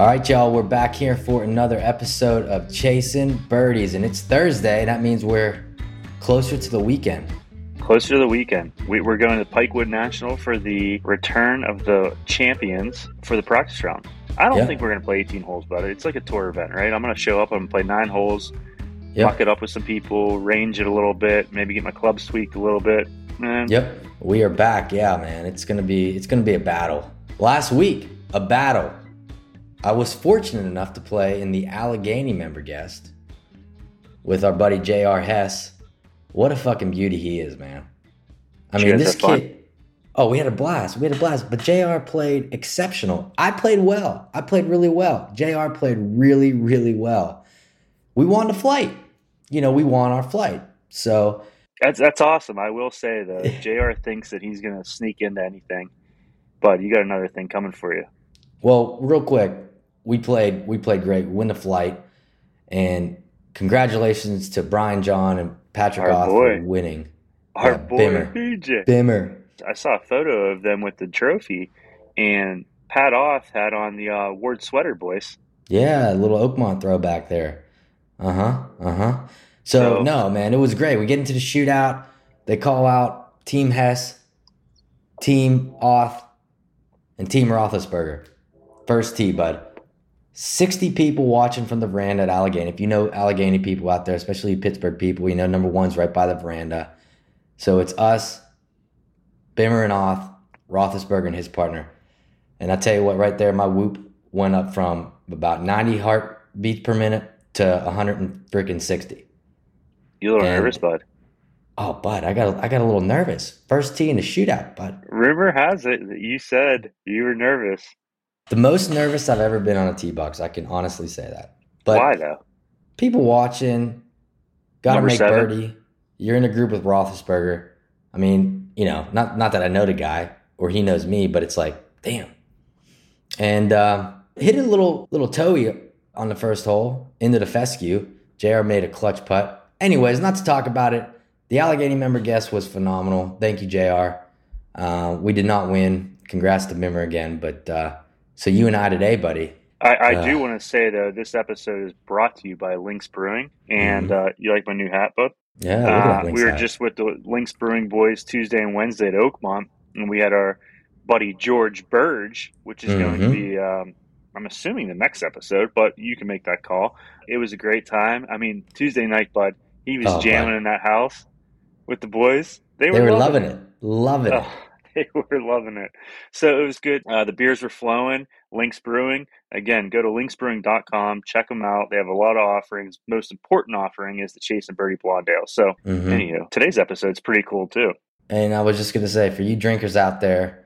All right, y'all, we're back here for another episode of Chasing Birdies, and it's Thursday. That means we're closer to the weekend. Closer to the weekend. We, we're going to Pikewood National for the return of the champions for the practice round. I don't Yeah. think we're going to play 18 holes, but it's like a tour event, right? I'm going to show up, to play nine holes, Yep. muck it up with some people, range it a little bit, maybe get my clubs tweaked a little bit. And Yep, we are back. Yeah, man, it's gonna be it's gonna be a battle. Last week, a battle. I was fortunate enough to play in the Allegheny member guest with our buddy J.R. Hess. What a fucking beauty he is, man. I mean, this fun? kid. Oh, we had a blast. We had a blast. But JR played exceptional. I played well. I played really well. JR played really, really well. We won the flight. You know, we won our flight. So, That's that's awesome. I will say though, Jr. thinks that he's going to sneak into anything, but you got another thing coming for you. well, real quick, we played we played great. We win the flight. And congratulations to Brian John and Patrick Our Oth boy. for winning. Our Yeah, boy Bimmer. BJ. Bimmer. I saw a photo of them with the trophy, and Pat Oth had on the uh, Ward sweater, boys. Yeah, a little Oakmont throwback there. Uh huh. Uh huh. So, So- no, man, it was great. We get into the shootout. They call out Team Hess, Team Oth, and Team Roethlisberger. First tee, bud. 60 people watching from the veranda at Allegheny. If you know Allegheny people out there, especially Pittsburgh people, you know number one's right by the veranda. So it's us, Bimmer and Oth, Roethlisberger and his partner. And I tell you what, right there, my whoop went up from about 90 heartbeats per minute to 100 and freaking 60. You a little And- nervous, bud? Oh, bud, I got I got a little nervous. First tee in the shootout, bud. Rumor has it that you said you were nervous. The most nervous I've ever been on a tee box. I can honestly say that. But Why though? people watching, got to make seven. birdie. You're in a group with Roethlisberger. I mean, you know, not not that I know the guy or he knows me, but it's like, damn. And uh, hit a little little toey on the first hole into the fescue. Jr. made a clutch putt. Anyways, not to talk about it. The Allegheny member guest was phenomenal. Thank you, Jr. Uh, we did not win. Congrats to Member again. But uh, so you and I today, buddy. I, I Uh. do want to say though, this episode is brought to you by Links Brewing, and uh, you like my new hat, bud? Yeah, Uh, we were hat. just with the Links Brewing boys Tuesday and Wednesday at Oakmont, and we had our buddy George Burge, which is going to Mhm. be, um, I'm assuming, the next episode, but you can make that call. It was a great time. I mean, Tuesday night, bud, he was Oh, jamming bud. in that house with the boys. They were, They were loving, loving it. Loving it. They were loving it. So it was good. Uh, the beers were flowing. Links Brewing. Again, go to linksbrewing.com. Check them out. They have a lot of offerings. Most important offering is the Chasing Birdie Blonde Ale. So, Mhm. anywho, today's episode's pretty cool too. And I was just gonna say, for you drinkers out there,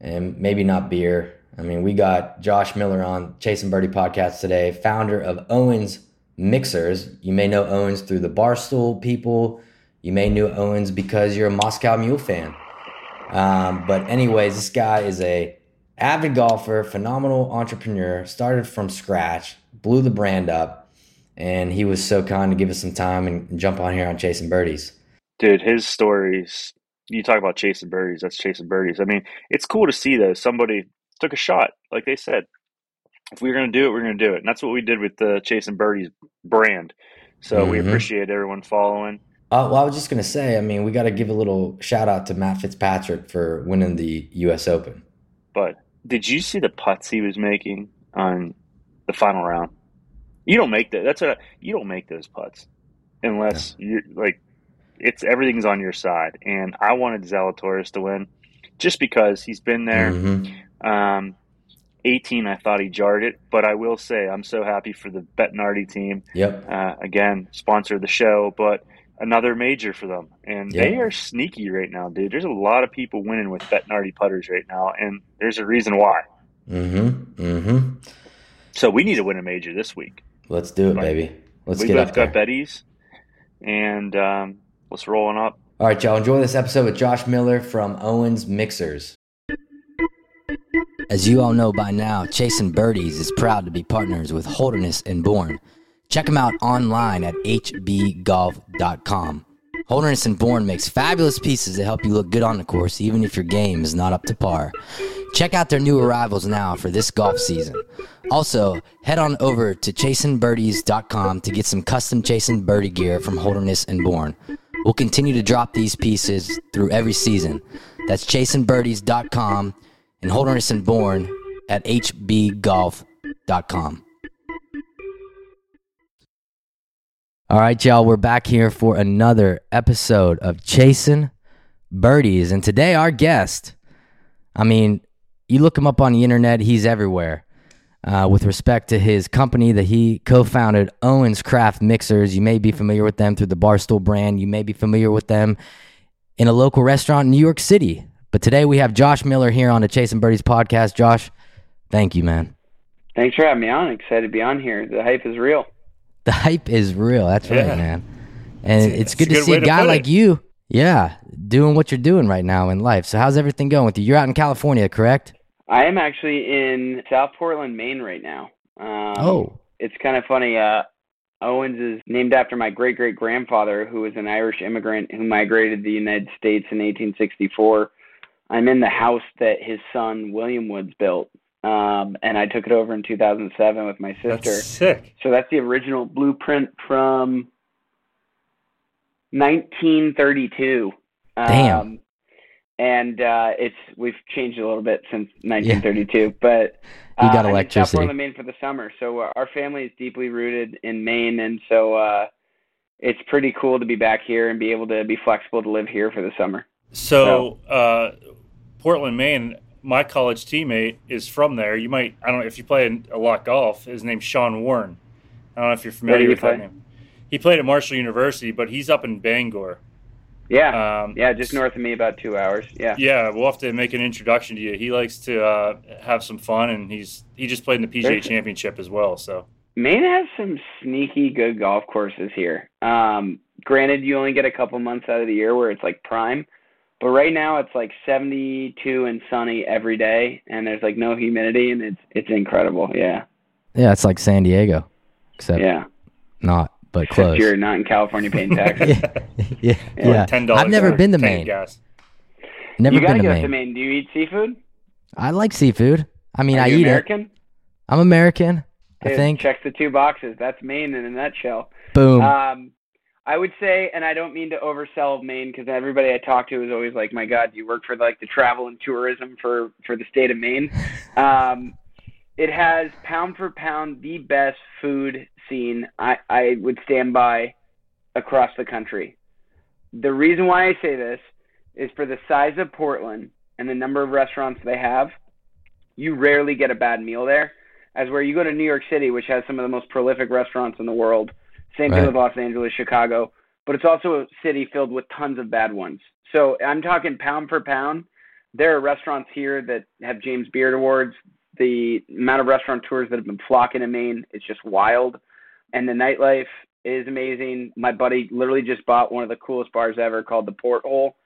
and maybe not beer. I mean, we got Josh Miller on Chasing Birdie podcast today, founder of Owens Mixers. You may know Owens through the Barstool people. You may know Owens because you're a Moscow Mule fan. Um, but anyways, this guy is a avid golfer, phenomenal entrepreneur. Started from scratch, blew the brand up, and he was so kind to give us some time and jump on here on Chasing Birdies. Dude, his stories, you talk about chasing birdies, that's chasing birdies. I mean, it's cool to see though. Somebody took a shot, like they said. If we are going to do it, we're going to do it. And that's what we did with the Chasing Birdies brand. So we Mhm. appreciate everyone following. Uh, well, I was just gonna say. I mean, we got to give a little shout out to Matt Fitzpatrick for winning the U.S. Open. But did you see the putts he was making on the final round? You don't make that. That's a you don't make those putts unless you're like it's everything's on your side. And I wanted Zalatoris to win just because he's been there. Mhm. Um, 18, I thought he jarred it, but I will say I'm so happy for the Bettinardi team. Yep. Uh, again, sponsor of the show, but another major for them, and Yeah. they are sneaky right now, dude. There's a lot of people winning with Bettinardi putters right now, and there's a reason why. Mm-hmm. Mm-hmm. So we need to win a major this week. Let's do it, Right. baby. Let's we get both up got there. Betties, and um, let's roll on up. All right, y'all. Enjoy this episode with Josh Miller from Owens Mixers. As you all know by now, Chasing Birdies is proud to be partners with Holderness and Bourne. Check them out online at hbgolf.com. Holderness and Bourne makes fabulous pieces that help you look good on the course, even if your game is not up to par. Check out their new arrivals now for this golf season. Also, head on over to chasingbirdies.com to get some custom chasing birdie gear from Holderness and Bourne. We'll continue to drop these pieces through every season. That's chasingbirdies.com and Holderness and Bourne at hbgolf.com. All right, y'all, we're back here for another episode of Chasing Birdies. And today, our guest, I mean, you look him up on the internet, he's everywhere. Uh, with respect to his company that he co founded, Owens Craft Mixers. You may be familiar with them through the Barstool brand. You may be familiar with them in a local restaurant in New York City. But today we have Josh Miller here on the Chasing Birdies podcast. Josh, thank you, man. Thanks for having me on. Excited to be on here. The hype is real. The hype is real. That's right, Yeah. man. And It's- it's, good a to good see a guy like it. you, yeah, doing what you're doing right now in life. So how's everything going with you? You're out in California, correct? I am actually in South Portland, Maine right now. Um, oh, It's kind of funny. Uh, Owens is named after my great great grandfather, who was an Irish immigrant who migrated to the United States in 1864. I'm in the house that his son William Woods built, um, and I took it over in 2007 with my sister. That's sick. So that's the original blueprint from 1932. Damn. Um, and uh, it's we've changed a little bit since 1932, but You got uh, I'm in South electricity. Maine for the summer. So uh, our family is deeply rooted in Maine, and so uh, it's pretty cool to be back here and be able to be flexible to live here for the summer. So, uh, Portland, Maine. My college teammate is from there. You might, I don't know if you play a lot golf. His name's Sean Warren. I don't know if you're familiar with that name. He played at Marshall University, but he's up in Bangor. Yeah, Um, yeah, just north of me, about two hours. Yeah, Yeah, we'll have to make an introduction to you. He likes to uh, have some fun, and he's he just played in the PGA Very- Championship as well. So Maine has some sneaky good golf courses here. Um, granted, you only get a couple months out of the year where it's like prime, but right now it's like 72 and sunny every day, and there's like no humidity, and it's it's incredible. Yeah, yeah, it's like San Diego, except yeah. not, but Except close. you're not in California paying taxes. yeah, yeah. Yeah. ten dollars. I've never been to Maine. Gas. Never you been gotta to go Maine. to Maine. Do you eat seafood? I like seafood. I mean, Are I you eat it. American? I'm American. I think. checks the two boxes. That's Maine in a nutshell. Boom. Um, I would say, and I don't mean to oversell Maine because everybody I talk to is always like, "My God, you work for like the travel and tourism for for the state of Maine." Um, it has pound for pound the best food scene. I I would stand by across the country. The reason why I say this is for the size of Portland and the number of restaurants they have. You rarely get a bad meal there, as where you go to New York City, which has some of the most prolific restaurants in the world. Same Right. thing with Los Angeles, Chicago, but it's also a city filled with tons of bad ones. So I'm talking pound for pound. There are restaurants here that have James Beard Awards. The amount of restaurateurs that have been flocking to Maine, it's just wild. And the nightlife is amazing. My buddy literally just bought one of the coolest bars ever called the Porthole.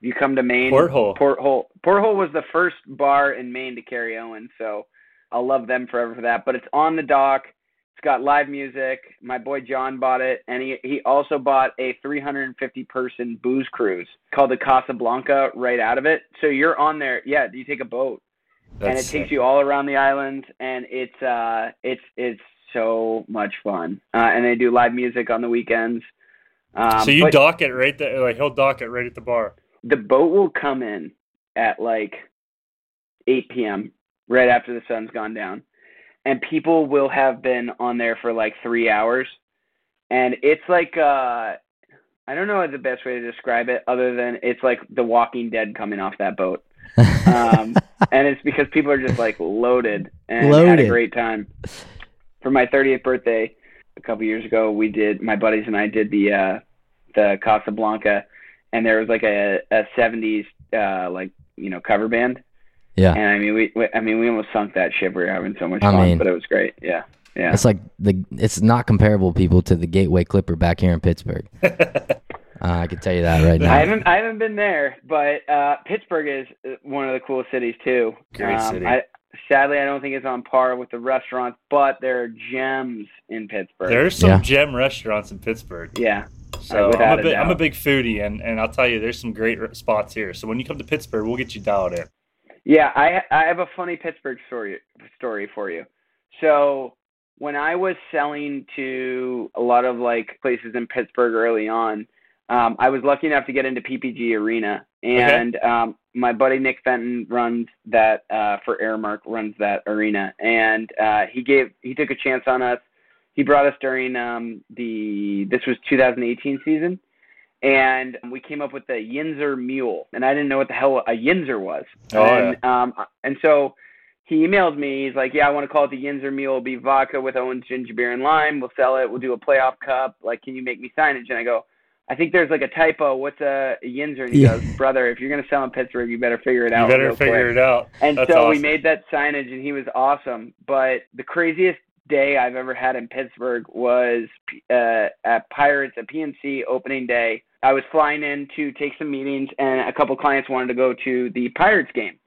If you come to Maine, Porthole. Porthole. Porthole was the first bar in Maine to carry Owen, so I'll love them forever for that. But it's on the dock. It's got live music. My boy John bought it, and he he also bought a 350 person booze cruise called the Casablanca right out of it. So you're on there. Yeah, you take a boat, and it That's takes you all around the island, and it's uh it's it's so much fun. Uh, and they do live music on the weekends. Um, so you but- dock it right there. Like he'll dock it right at the bar. the boat will come in at like 8 p.m. right after the sun's gone down, and people will have been on there for like three hours, and it's like uh, I don't know the best way to describe it other than it's like The Walking Dead coming off that boat, um, and it's because people are just like loaded and had a great time. For my 30th birthday a couple years ago, we did my buddies and I did the uh, the Casablanca, and there was like a a 70s uh, like you know cover band, yeah. and I mean we, we I mean we almost sunk that ship. We were having so much I fun, mean- but it was great. Yeah, yeah. It's like the it's not comparable, people, to the Gateway Clipper back here in Pittsburgh. Uh, I can tell you that right now. I haven't I haven't been there, but uh, Pittsburgh is uh, one of the coolest cities too. Great Um, city. I, sadly, I don't think it's on par with the restaurants, but there are gems in Pittsburgh. There's some Yeah. gem restaurants in Pittsburgh. yeah, So without I'm a a, big, I'm a big foodie, and, and I'll tell you, there's some great spots here. So when you come to Pittsburgh, we'll get you dialed in. Yeah, I I have a funny Pittsburgh story story for you. So when I was selling to a lot of like places in Pittsburgh early on, um, I was lucky enough to get into PPG Arena, and okay. um, my buddy Nick Fenton runs that uh, for Aramark, runs that arena, and uh, he gave he took a chance on us. He brought us during um, the this was 2018 season, and we came up with the Yinzer Mule, and I didn't know what the hell a Yinzer was. Oh, and, yeah. um, and so he emailed me. He's like, "Yeah, I want to call it the Yinzer Mule. It'll be vodka with Owens ginger beer and lime. We'll sell it. We'll do a playoff cup. Like, can you make me signage?" And I go, "I think there's like a typo. What's a, a Yinzer?" And he yeah. goes, "Brother, if you're gonna sell in Pittsburgh, you better figure it out. You better figure quick. it out." And That's so awesome. we made that signage, and he was awesome. But the craziest day I've ever had in Pittsburgh was uh, at Pirates at PNC opening day. I was flying in to take some meetings, and a couple clients wanted to go to the Pirates game.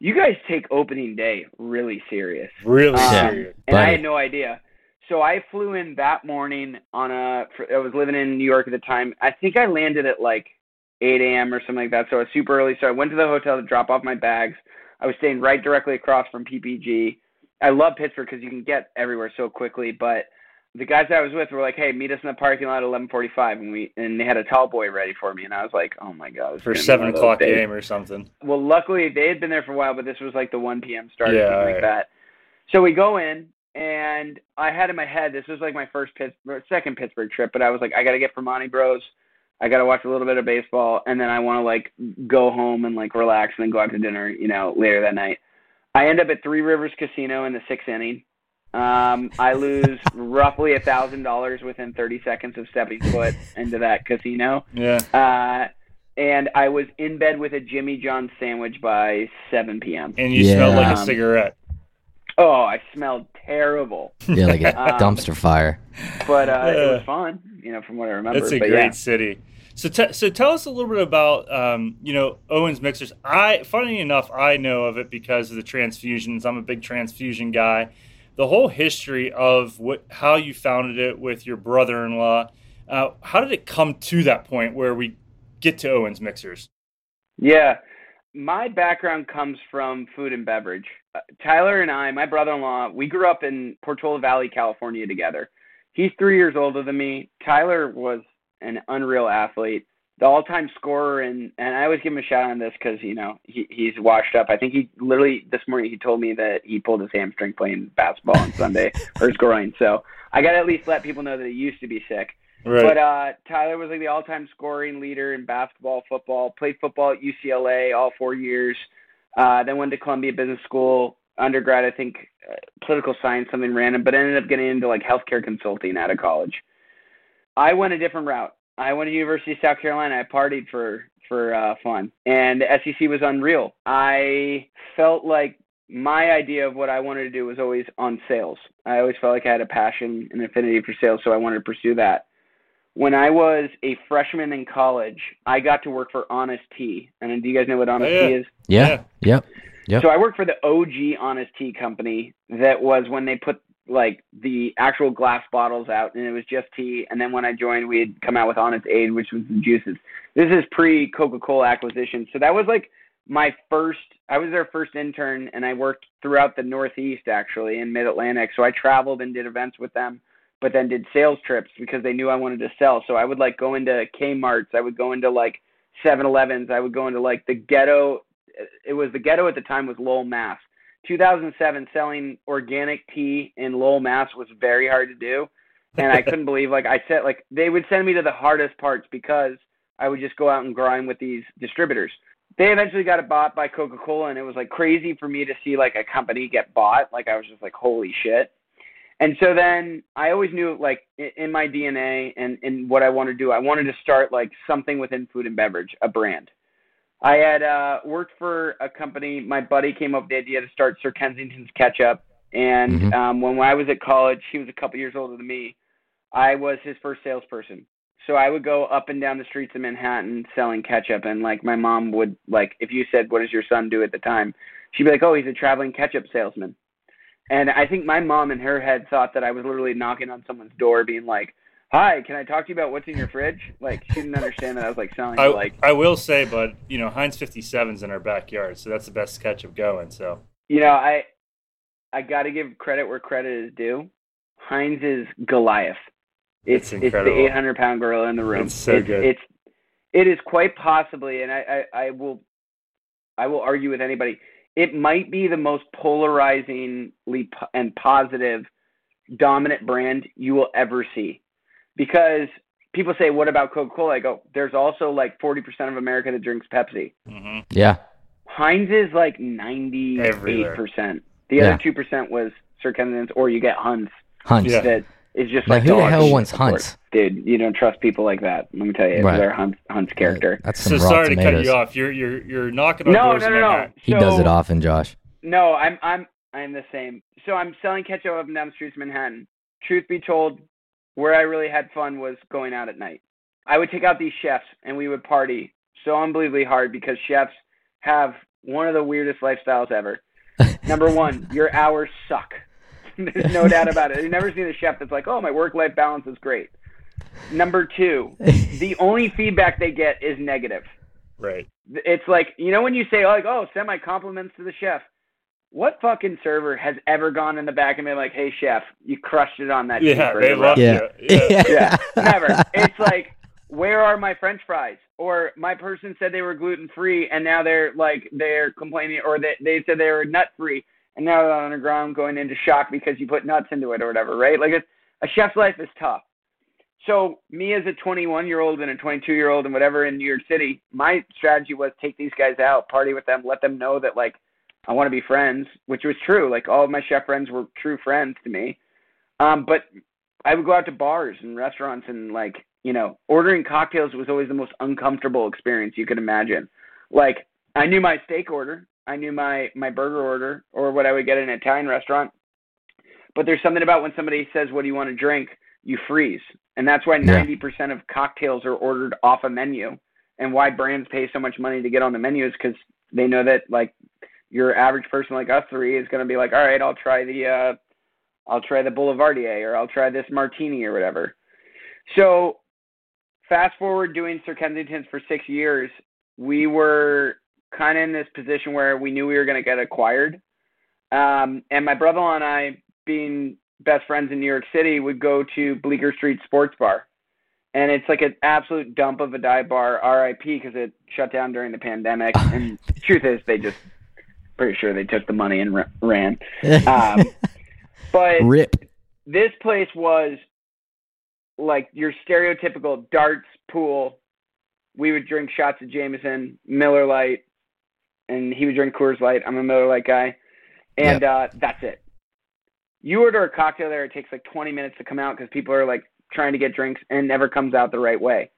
You guys take opening day really serious. Really Um, serious. And I had no idea. So I flew in that morning on a. I was living in New York at the time. I think I landed at like 8 a.m. or something like that. So it was super early. So I went to the hotel to drop off my bags. I was staying right directly across from PPG. I love Pittsburgh because you can get everywhere so quickly. But the guys I was with were like, "Hey, meet us in the parking lot at 11:45," and we and they had a tall boy ready for me, and I was like, "Oh my god!" For seven one of those o'clock days. game or something. Well, luckily they had been there for a while, but this was like the 1 p.m. start or Yeah, something right. like that. So we go in, and I had in my head this was like my first Pittsburgh, second Pittsburgh trip, but I was like, I got to get Primanti Bros. I got to watch a little bit of baseball, and then I want to like go home and like relax and then go out to dinner, you know, later that night. I end up at Three Rivers Casino in the sixth inning. Um, I lose roughly a thousand dollars within 30 seconds of stepping foot into that casino. Yeah. Uh, and I was in bed with a Jimmy John's sandwich by 7 p.m. And you smelled like a Yeah. cigarette. Oh, I smelled terrible, Yeah, like a Um, dumpster fire. but uh, it was fun, you know, from what I remember. It's a but great yeah. city. So, t- so tell us a little bit about, um, you know, Owens Mixers. I, funny enough, I know of it because of the transfusions. I'm a big transfusion guy. The whole history of what, how you founded it with your brother-in-law. Uh, how did it come to that point where we get to Owens Mixers? Yeah. My background comes from food and beverage. Uh, Tyler and I, my brother in law, we grew up in Portola Valley, California together. He's three years older than me. Tyler was an unreal athlete, the all time scorer. And, and I always give him a shout out on this because, you know, he, he's washed up. I think he literally this morning he told me that he pulled his hamstring playing basketball on Sunday or his groin. So I got to at least let people know that he used to be sick. Right. But uh, Tyler was like the all-time scoring leader in basketball, football. Played football at UCLA all four years. Uh, then went to Columbia Business School. Undergrad, I think, uh, political science, something random. But ended up getting into like healthcare consulting out of college. I went a different route. I went to University of South Carolina. I partied for for uh, fun, and the SEC was unreal. I felt like my idea of what I wanted to do was always on sales. I always felt like I had a passion and affinity for sales, so I wanted to pursue that when I was a freshman in college, I got to work for Honest Tea. And do you guys know what Honest Oh, yeah. Tea is? Yeah. Yeah. Yep. Yep. So I worked for the OG Honest Tea company that was when they put like the actual glass bottles out and it was just tea. And then when I joined, we had come out with Honest Aid, which was the juices. This is pre Coca Cola acquisition. So that was like my first, I was their first intern and I worked throughout the Northeast actually in Mid Atlantic. So I traveled and did events with them but then did sales trips because they knew I wanted to sell. So I would like go into Kmart's, I would go into like 7-Elevens, I would go into like the ghetto. It was the ghetto at the time was Lowell, Mass. 2007, selling organic tea in Lowell, Mass was very hard to do, and I couldn't believe like I said like they would send me to the hardest parts because I would just go out and grind with these distributors. They eventually got it bought by Coca-Cola, and it was like crazy for me to see like a company get bought. Like I was just like, holy shit. And so then I always knew like in my DNA and in what I wanted to do, I wanted to start like something within food and beverage, a brand. I had uh, worked for a company. My buddy came up with the idea to start Sir Kensington's Ketchup. And Mhm. um, when I was at college, he was a couple years older than me. I was his first salesperson. So I would go up and down the streets of Manhattan selling ketchup. And like my mom would like, if you said, "What does your son do?" at the time, she'd be like, "Oh, he's a traveling ketchup salesman." And I think my mom in her head thought that I was literally knocking on someone's door, being like, Hi, can I talk to you about what's in your fridge? Like, she didn't understand that I was like selling. I, like, I will say, but you know, Heinz 57's in our backyard, so that's the best ketchup going. So you know, I I got to give credit where credit is due. Heinz is Goliath. It's It's it's, the 800 pound gorilla in the room. It's so it's, good. It's it is quite possibly, and I, I I will I will argue with anybody. It might be the most polarizingly po- and positive dominant brand you will ever see, because people say, "What about Coca Cola?" I go, "There's also like 40% of America that drinks Pepsi." hmm Yeah. Heinz is like ninety eight Everywhere. percent. The other two percent was Sir Kensington's, or you get Hunts Hunts. Yeah. that is just Like like, who the hell wants the. Hunts? Dude, you don't trust people like that. Let me tell you, Right. they're Hunt's, Hunt's character. That's So some raw sorry to cut you off. You're you're you're knocking on No, doors no, in no, no. Manhattan. He does it often, Josh. No, I'm I'm I'm the same. So I'm selling ketchup up and down the streets of Manhattan. Truth be told, where I really had fun was going out at night. I would take out these chefs and we would party so unbelievably hard because chefs have one of the weirdest lifestyles ever. Number one, your hours suck. There's no doubt about it. You've never seen a chef that's like, "Oh, my work-life balance is great." Number two, the only feedback they get is negative Right. it's like you know when you say like oh send my compliments to the chef what fucking server has ever gone in the back and been like hey chef you crushed it on that Yeah, they bro." love Yeah. you. Yeah. yeah never it's like where are my french fries or my person said they were gluten free and now they're like they're complaining or they, they said they were nut free and now they're on the ground going into shock because you put nuts into it or whatever right like it's, a chef's life is tough so me as a 21 year old and a 22 year old and whatever in New York City, my strategy was take these guys out, party with them, let them know that like I want to be friends, which was true. Like all of my chef friends were true friends to me. Um, but I would go out to bars and restaurants and like you know ordering cocktails was always the most uncomfortable experience you could imagine. Like I knew my steak order, I knew my my burger order or what I would get in an Italian restaurant. But there's something about when somebody says, "What do you want to drink?" you freeze. And that's why Yeah. 90% of cocktails are ordered off a menu and why brands pay so much money to get on the menu is because they know that like your average person like us three is going to be like, all right, I'll try the, uh, I'll try the Boulevardier or I'll try this martini or whatever. So fast forward doing Sir Kensington's for six years, we were kind of in this position where we knew we were going to get acquired. Um, and my brother-in-law and I, being best friends in New York City, would go to Bleecker Street Sports Bar. And it's like an absolute dump of a dive bar, RIP, because it shut down during the pandemic. And the truth is, they just pretty sure they took the money and ra- ran. Um, but Rip. this place was like your stereotypical darts pool. We would drink shots of Jameson, Miller Lite, and he would drink Coors Light. I'm a Miller Lite guy, and uh, that's it. You order a cocktail there, it takes like 20 minutes to come out because people are like trying to get drinks and never comes out the right way.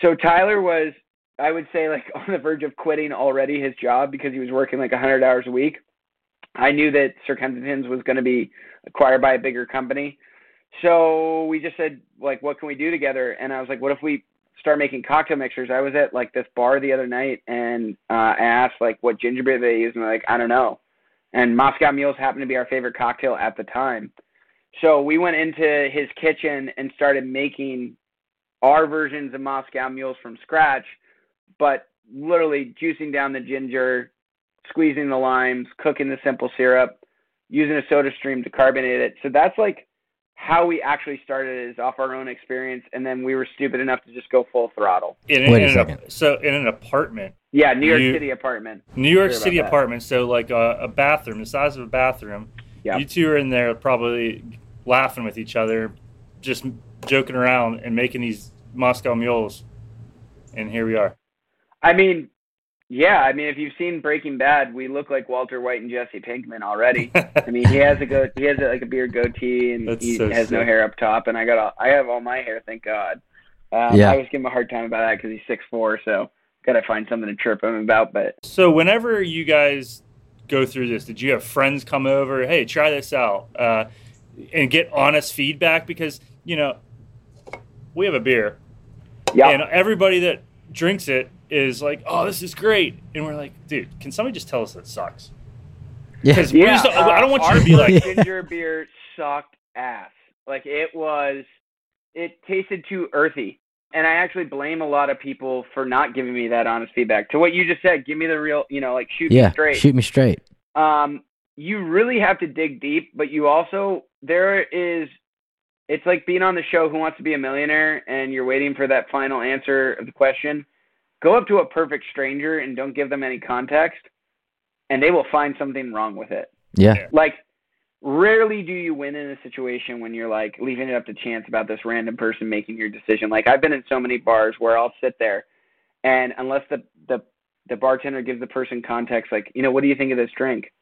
So Tyler was, I would say, like on the verge of quitting already his job because he was working like 100 hours a week. I knew that Sir Kensington's was going to be acquired by a bigger company. So we just said, like, what can we do together? And I was like, what if we start making cocktail mixers? I was at like this bar the other night and uh, I asked like what ginger beer they use, and like, I don't know. And Moscow Mules happened to be our favorite cocktail at the time. So we went into his kitchen and started making our versions of Moscow Mules from scratch, but literally juicing down the ginger, squeezing the limes, cooking the simple syrup, using a soda stream to carbonate it. So that's like how we actually started is off our own experience, and then we were stupid enough to just go full throttle. In, Wait a in an, second. so in an apartment, Yeah, New York You- City apartment. New York Sure about City that. apartment, so like a, a bathroom, the size of a bathroom. Yeah. You two are in there probably laughing with each other, just joking around and making these Moscow mules. And here we are. I mean, yeah, I mean, if you've seen Breaking Bad, we look like Walter White and Jesse Pinkman already. I mean, he has a go, he has a, like a beard goatee, and That's he so has no hair up top. And I got, all, I have all my hair, thank God. Um, Yeah. I always give him a hard time about that because he's six four, so gotta find something to chirp him about. But so whenever you guys go through this, did you have friends come over? Hey, try this out, uh, and get honest feedback because you know we have a beer, yeah, and everybody that drinks it is like, "Oh, this is great," and we're like, "Dude, can somebody just tell us it sucks?" Yeah. Because we yeah, just don't- I don't want uh, you to be like, ginger beer sucked ass. Like it was it tasted too earthy. And I actually blame a lot of people for not giving me that honest feedback. To what you just said, give me the real, you know, like shoot yeah, me straight. shoot me straight. Um, you really have to dig deep, but you also there is it's like being on the show Who Wants to Be a Millionaire and you're waiting for that final answer of the question. Go up to a perfect stranger and don't give them any context, and they will find something wrong with it. Yeah. Like, rarely do you win in a situation when you're like leaving it up to chance about this random person making your decision. Like, I've been in so many bars where I'll sit there, and unless the the the bartender gives the person context, like, you know, what do you think of this drink?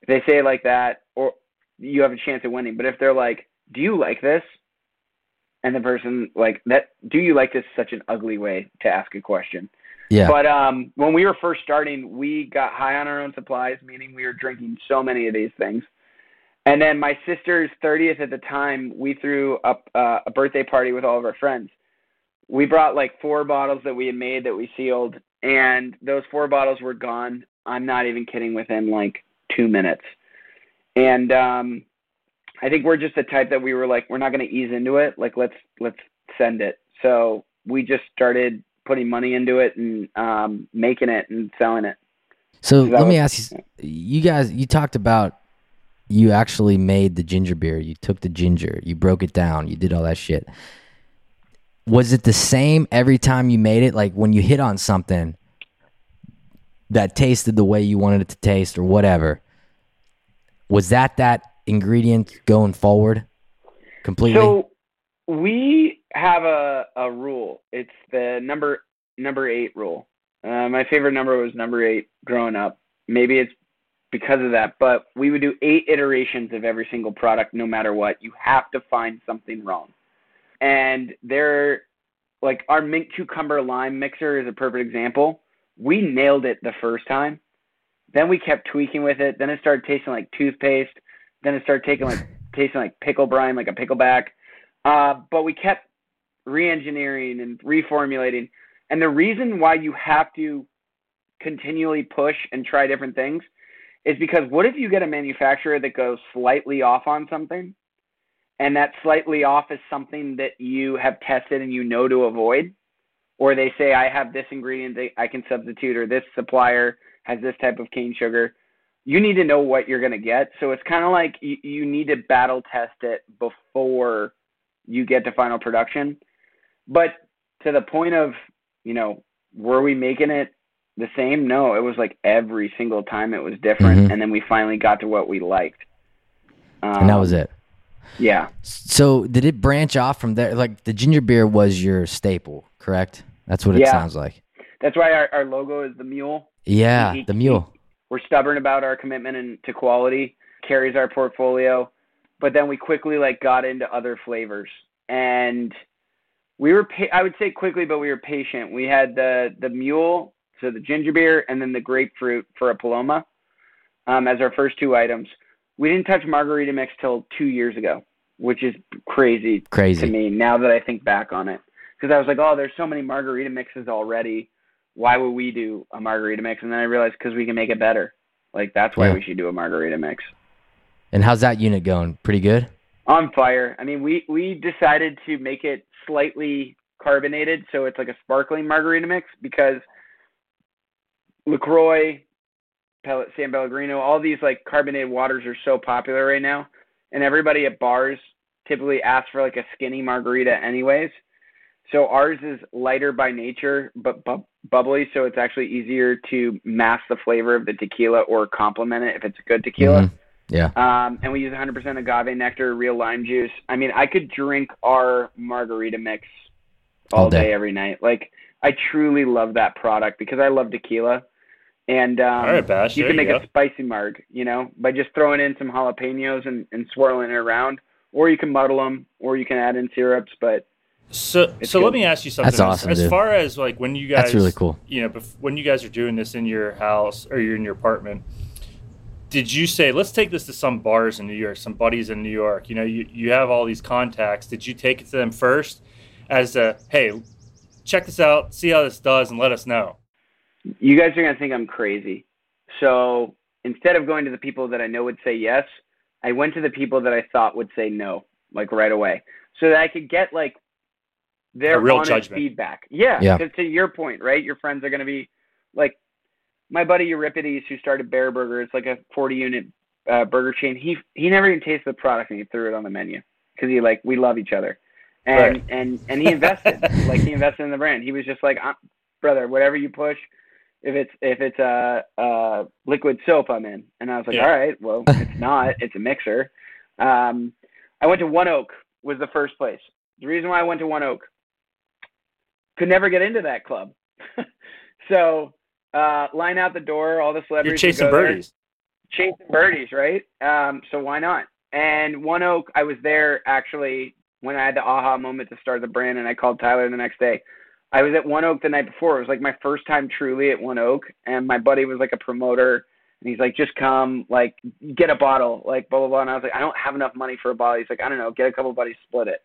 If they say it like that, or you have a chance at winning. But if they're like, do you like this? And the person like that, do you like this? Such an ugly way to ask a question. Yeah. But um, when we were first starting, we got high on our own supplies, meaning we were drinking so many of these things. And then my sister's 30th at the time, we threw up uh, a birthday party with all of our friends. We brought like four bottles that we had made that we sealed, and those four bottles were gone. I'm not even kidding. Within like two minutes, and um, I think we're just the type that we were like, we're not going to ease into it. Like let's let's send it. So we just started putting money into it and um, making it and selling it. So let me ask you, you guys, you talked about you actually made the ginger beer. You took the ginger, you broke it down, you did all that shit. Was it the same every time you made it? Like when you hit on something that tasted the way you wanted it to taste or whatever, was that that ingredient going forward completely? So we have a, a rule. It's the number number eight rule. Uh, my favorite number was number eight growing up. Maybe it's because of that, but we would do eight iterations of every single product, no matter what. You have to find something wrong, and they're like our mint cucumber lime mixer is a perfect example. We nailed it the first time. Then we kept tweaking with it. Then it started tasting like toothpaste. Then it started taking like tasting like pickle brine, like a pickleback. Uh, but we kept re-engineering and reformulating. And the reason why you have to continually push and try different things is because what if you get a manufacturer that goes slightly off on something, and that slightly off is something that you have tested and you know to avoid, or they say I have this ingredient that I can substitute, or this supplier has this type of cane sugar. You need to know what you're going to get. So it's kind of like you, you need to battle test it before you get to final production. But to the point of, you know, were we making it the same? No, it was like every single time it was different. Mhm. And then we finally got to what we liked. Um, and that was it. Yeah. So did it branch off from there? Like the ginger beer was your staple, correct? That's what it Yeah. sounds like. That's why our, our logo is the mule. Yeah, He- the mule. We're stubborn about our commitment and to quality, carries our portfolio, but then we quickly like got into other flavors. And we were pa- I would say quickly, but we were patient. We had the the mule, so the ginger beer, and then the grapefruit for a paloma um, as our first two items. We didn't touch margarita mix till two years ago, which is crazy crazy to me now that I think back on it. Because I was like, oh, there's so many margarita mixes already. Why would we do a margarita mix? And then I realized because we can make it better. Like that's why Yeah. we should do a margarita mix. And how's that unit going? Pretty good? On fire. I mean, we we decided to make it slightly carbonated, so it's like a sparkling margarita mix because Lacroix, Pel- San Pellegrino, all these like carbonated waters are so popular right now, and everybody at bars typically asks for like a skinny margarita, anyways. So ours is lighter by nature, but bu- bubbly, so it's actually easier to mask the flavor of the tequila or complement it if it's a good tequila. Mhm. Yeah. Um, and we use 100% agave nectar, real lime juice. I mean, I could drink our margarita mix all, All day. day. every night. Like, I truly love that product because I love tequila. And um, All right, Bash. you there can make you a spicy marg, you know, by just throwing in some jalapenos and, and swirling it around. Or you can muddle them, or you can add in syrups. But So, It's so good. let me ask you something. That's awesome, As, as dude. far as like when you guys, That's really cool. You know, bef- when you guys are doing this in your house or you're in your apartment, did you say, let's take this to some bars in New York, some buddies in New York? You know, you, you have all these contacts. Did you take it to them first as a, hey, check this out, see how this does, and let us know? you guys are going to think I'm crazy. So instead of going to the people that I know would say yes, I went to the people that I thought would say no, like right away. so that I could get like their real honest judgment. feedback. Yeah, Yeah. 'cause to your point, right? Your friends are going to be like my buddy Euripides, who started Bareburger. It's like a 40 unit uh, burger chain. He he never even tasted the product and he threw it on the menu because he like we love each other, and Right. and and he invested like he invested in the brand. He was just like, brother, whatever you push. If it's if it's a, a liquid soap, I'm in. And I was like, Yeah. all right, well, it's not. It's a mixer. Um, I went to One Oak was the first place. The reason why I went to One Oak could never get into that club. so uh, line out the door, all the You're celebrities. chasing go there. birdies. Chasing birdies, right? Um, so why not? And One Oak, I was there actually when I had the aha moment to start the brand, and I called Tyler the next day. I was at One Oak the night before. It was like my first time truly at One Oak, and my buddy was like a promoter, and he's like, "Just come, like, get a bottle, like, blah blah blah." And I was like, "I don't have enough money for a bottle." He's like, "I don't know, get a couple buddies, split it."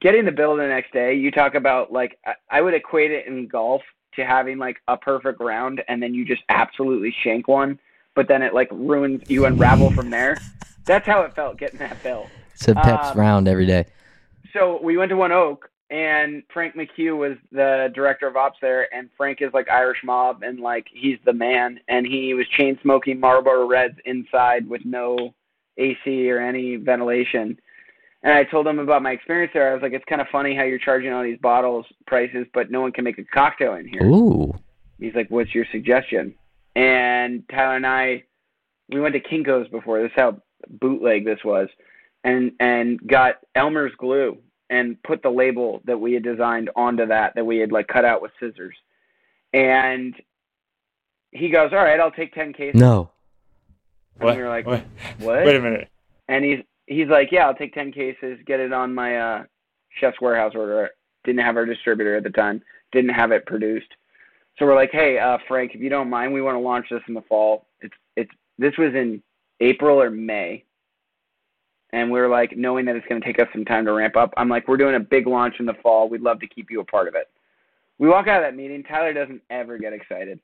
Getting the bill the next day, you talk about like I, would equate it in golf to having like a perfect round, and then you just absolutely shank one, but then it like ruins you unravel from there. That's how it felt getting that bill It's a Pep's Um, round every day. so we went to One Oak, and Frank McHugh was the director of ops there, and Frank is like Irish mob, and like he's the man, and he was chain smoking Marlboro Reds inside with no AC or any ventilation. And I told him about my experience there. I was like, it's kind of funny how you're charging all these bottles prices, but no one can make a cocktail in here. Ooh. He's like, "What's your suggestion?" And Tyler and I, we went to Kinkos before. This is how bootleg this was, and and got Elmer's glue and put the label that we had designed onto that that we had like cut out with scissors. And he goes, "All right, I'll take ten cases." No. And What? we were like, Wait, "What?" wait a minute. And he's he's like, "Yeah, I'll take ten cases, get it on my uh, chef's warehouse order." Didn't have our distributor at the time. Didn't have it produced. So we're like, "Hey, uh, Frank, if you don't mind, we want to launch this in the fall." It's it's this was in April or May, and we are like, knowing that it's going to take us some time to ramp up. I'm like, "We're doing a big launch in the fall. We'd love to keep you a part of it." We walk out of that meeting. Tyler doesn't ever get excited.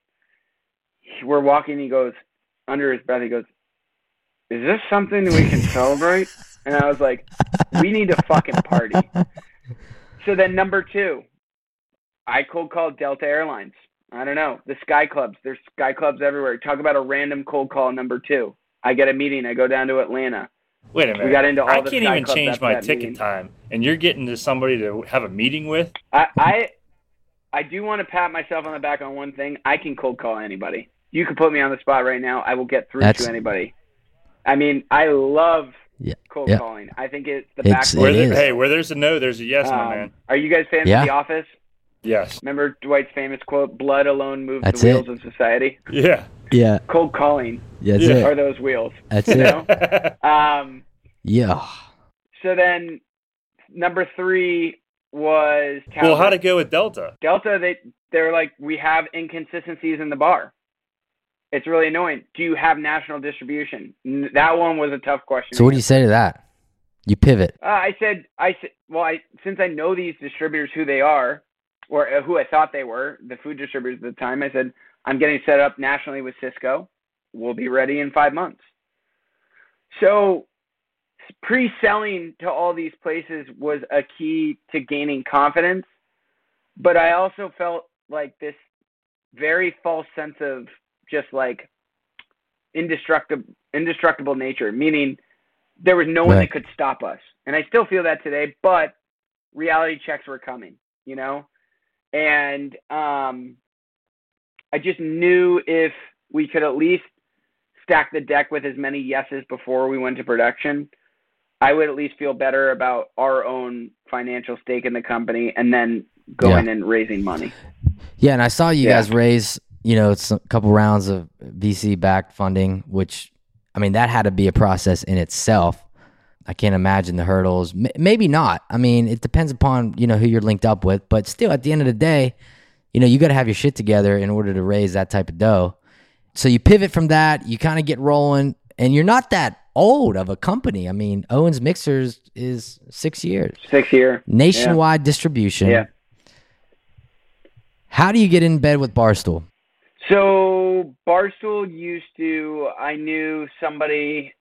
We're walking. He goes under his breath. He goes, is this something we can celebrate? And I was like, we need to fucking party. So then number two, I cold called Delta Airlines. I don't know. The Sky Clubs. There's Sky Clubs everywhere. Talk about a random cold call number two. I get a meeting. I go down to Atlanta. Wait a minute. We got into all I the can't Sky even Clubs change my ticket meeting. time, and you're getting to somebody to have a meeting with. I, I I do want to pat myself on the back on one thing. I can cold call anybody. You can put me on the spot right now. I will get through That's- to anybody. I mean, I love Yeah, cold yeah. calling. I think it's the It's- backbone. Where It there, is. hey, where there's a no, there's a yes, my Um, man. Are you guys fans Yeah. of The Office? Yes. Remember Dwight's famous quote, "Blood alone moves That's the it. wheels of society." Yeah. Yeah. Cold calling That's Yeah. it. are those wheels. That's You it. know? Um, Yeah. so then number three was Talbot. well, how'd it go with Delta? Delta. They they're like we have inconsistencies in the bar. It's really annoying. Do you have national distribution? N- That one was a tough question. So what do you say to that? You pivot. Uh, I said, I said, well, I since I know these distributors who they are, or uh, who I thought they were, the food distributors at the time. I said, I'm getting set up nationally with Sysco. We'll be ready in five months. So, pre-selling to all these places was a key to gaining confidence, but I also felt like this very false sense of just like indestructible, indestructible nature, meaning there was no one that could stop us. And I still feel that today, but reality checks were coming, you know? And um, I just knew if we could at least stack the deck with as many yeses before we went to production, I would at least feel better about our own financial stake in the company and then going and raising money. Yeah, and I saw you Yeah. guys raise, you know, it's a couple rounds of VC backed funding, which I mean that had to be a process in itself. I can't imagine the hurdles. M- maybe not. I mean, it depends upon you know who you're linked up with, but still, at the end of the day, you know, you got to have your shit together in order to raise that type of dough. So you pivot from that, you kind of get rolling, and you're not that old of a company. I mean, Owens Mixers is six years, Six year. nationwide distribution. Yeah. How do you get in bed with Barstool? So Barstool used to. I knew somebody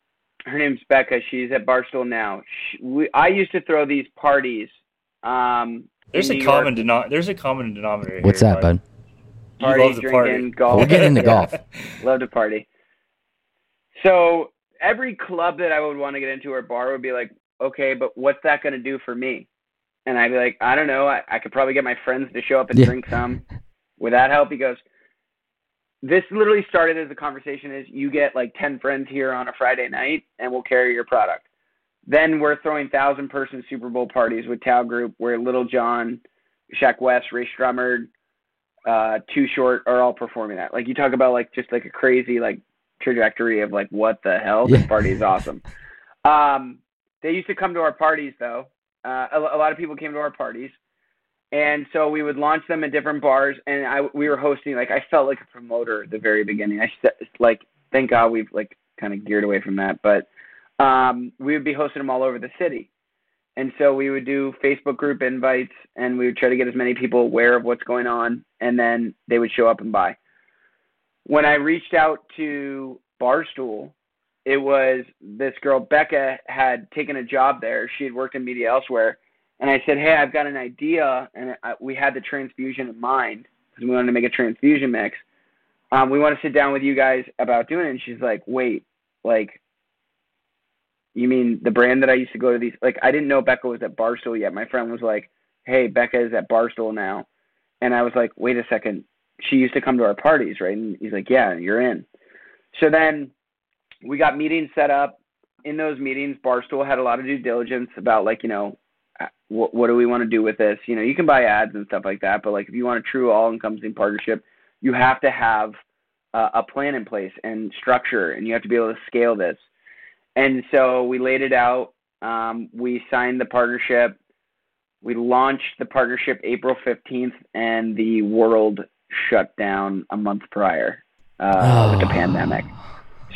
her name's Becca. She's at Barstool now. She, we, I used to throw these parties. Um, There's a New common York, denom- There's a common denominator. What's here, that, bud? You parties, love to party. golf. We'll get into Yeah. golf. Love to party. So every club that I would want to get into or bar would be like, okay, but what's that going to do for me? And I'd be like, I don't know. I, I could probably get my friends to show up and Yeah. drink some. Would that help? He goes, this literally started as a conversation is you get like 10 friends here on a Friday night and we'll carry your product. Then we're throwing thousand person Super Bowl parties with Tao Group where Lil Jon, Shaq West, Rae Sremmurd, uh, Too Short are all performing that. Like you talk about like just like a crazy like trajectory of like what the hell this party is awesome. Um, they used to come to our parties though. Uh, a, a lot of people came to our parties, and so we would launch them at different bars. And I we were hosting like I felt like a promoter at the very beginning. I like thank God we've like kind of geared away from that, but um, we would be hosting them all over the city. And so we would do Facebook group invites and we would try to get as many people aware of what's going on and then they would show up and buy. When I reached out to Barstool, it was this girl, Becca, had taken a job there. She had worked in media elsewhere. And I said, Hey, I've got an idea. And I, we had the transfusion in mind because we wanted to make a transfusion mix. Um, we want to sit down with you guys about doing it. And she's like, Wait, like, you mean the brand that I used to go to these? Like, I didn't know Becca was at Barstool yet. My friend was like, "Hey, Becca is at Barstool now," and I was like, "Wait a second, she used to come to our parties, right?" And he's like, "Yeah, you're in." So then we got meetings set up. In those meetings, Barstool had a lot of due diligence about like, you know, what what do we want to do with this? You know, you can buy ads and stuff like that, but like if you want a true all-encompassing partnership, you have to have uh, a plan in place and structure, and you have to be able to scale this. And so we laid it out. Um, we signed the partnership. We launched the partnership April 15th, and the world shut down a month prior uh, with the Oh. pandemic.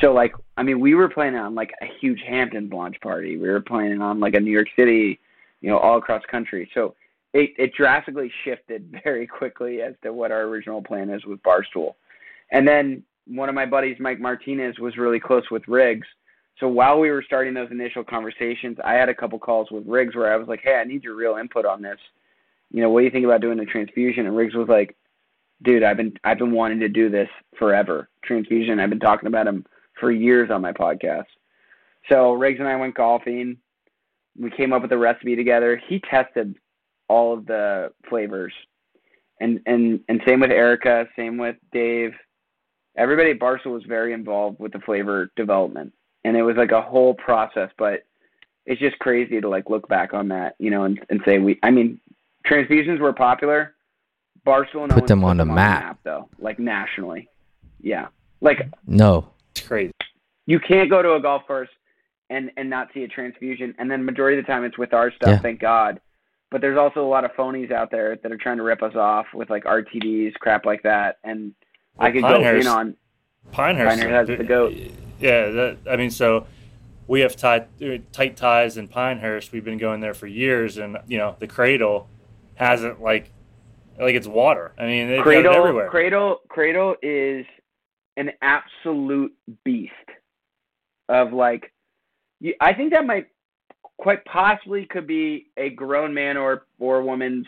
So, like, I mean, we were planning on like a huge Hamptons launch party. We were planning on like a New York City, you know, all across country. So it, it drastically shifted very quickly as to what our original plan is with Barstool. And then one of my buddies, Mike Martinez, was really close with Riggs. So while we were starting those initial conversations, I had a couple calls with Riggs where I was like, "Hey, I need your real input on this. You know, what do you think about doing a transfusion?" And Riggs was like, "Dude, I've been I've been wanting to do this forever. Transfusion. I've been talking about him for years on my podcast." So Riggs and I went golfing. We came up with a recipe together. He tested all of the flavors, and and and same with Erica. Same with Dave. Everybody at Barstool was very involved with the flavor development and it was like a whole process but it's just crazy to like look back on that you know and, and say we i mean transfusions were popular barcelona and Put them on the map. map though like nationally yeah like No. It's crazy. you can't go to a golf course and and not see a transfusion and then majority of the time it's with our stuff Yeah. thank god but there's also a lot of phonies out there that are trying to rip us off with like rtds crap like that and i could go Pinehurst- in on Pinehurst. Pinehurst has the goat. Yeah, that, I mean, so we have tight, tight ties in Pinehurst. We've been going there for years, and you know, the Cradle hasn't like like it's water. I mean, they've got it Cradle, everywhere. Cradle, Cradle is an absolute beast of like. I think that might quite possibly could be a grown man or or woman's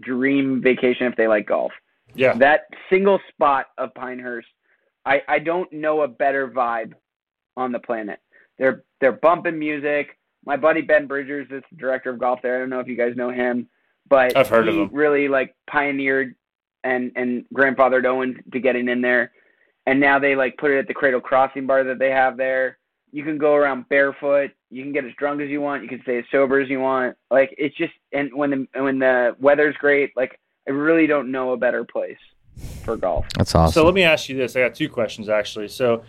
dream vacation if they like golf. yeah, That single spot of Pinehurst, I I don't know a better vibe on the planet. They're they're bumping music. My buddy Ben Bridgers is the director of golf there. I don't know if you guys know him, but I've heard of him. really like pioneered and and grandfathered Owen to getting in there. And now they like put it at the Cradle Crossing bar that they have there. You can go around barefoot. You can get as drunk as you want. You can stay as sober as you want. Like it's just and when the when the weather's great, like I really don't know a better place for golf. That's awesome. So let me ask you this. I got two questions actually. So,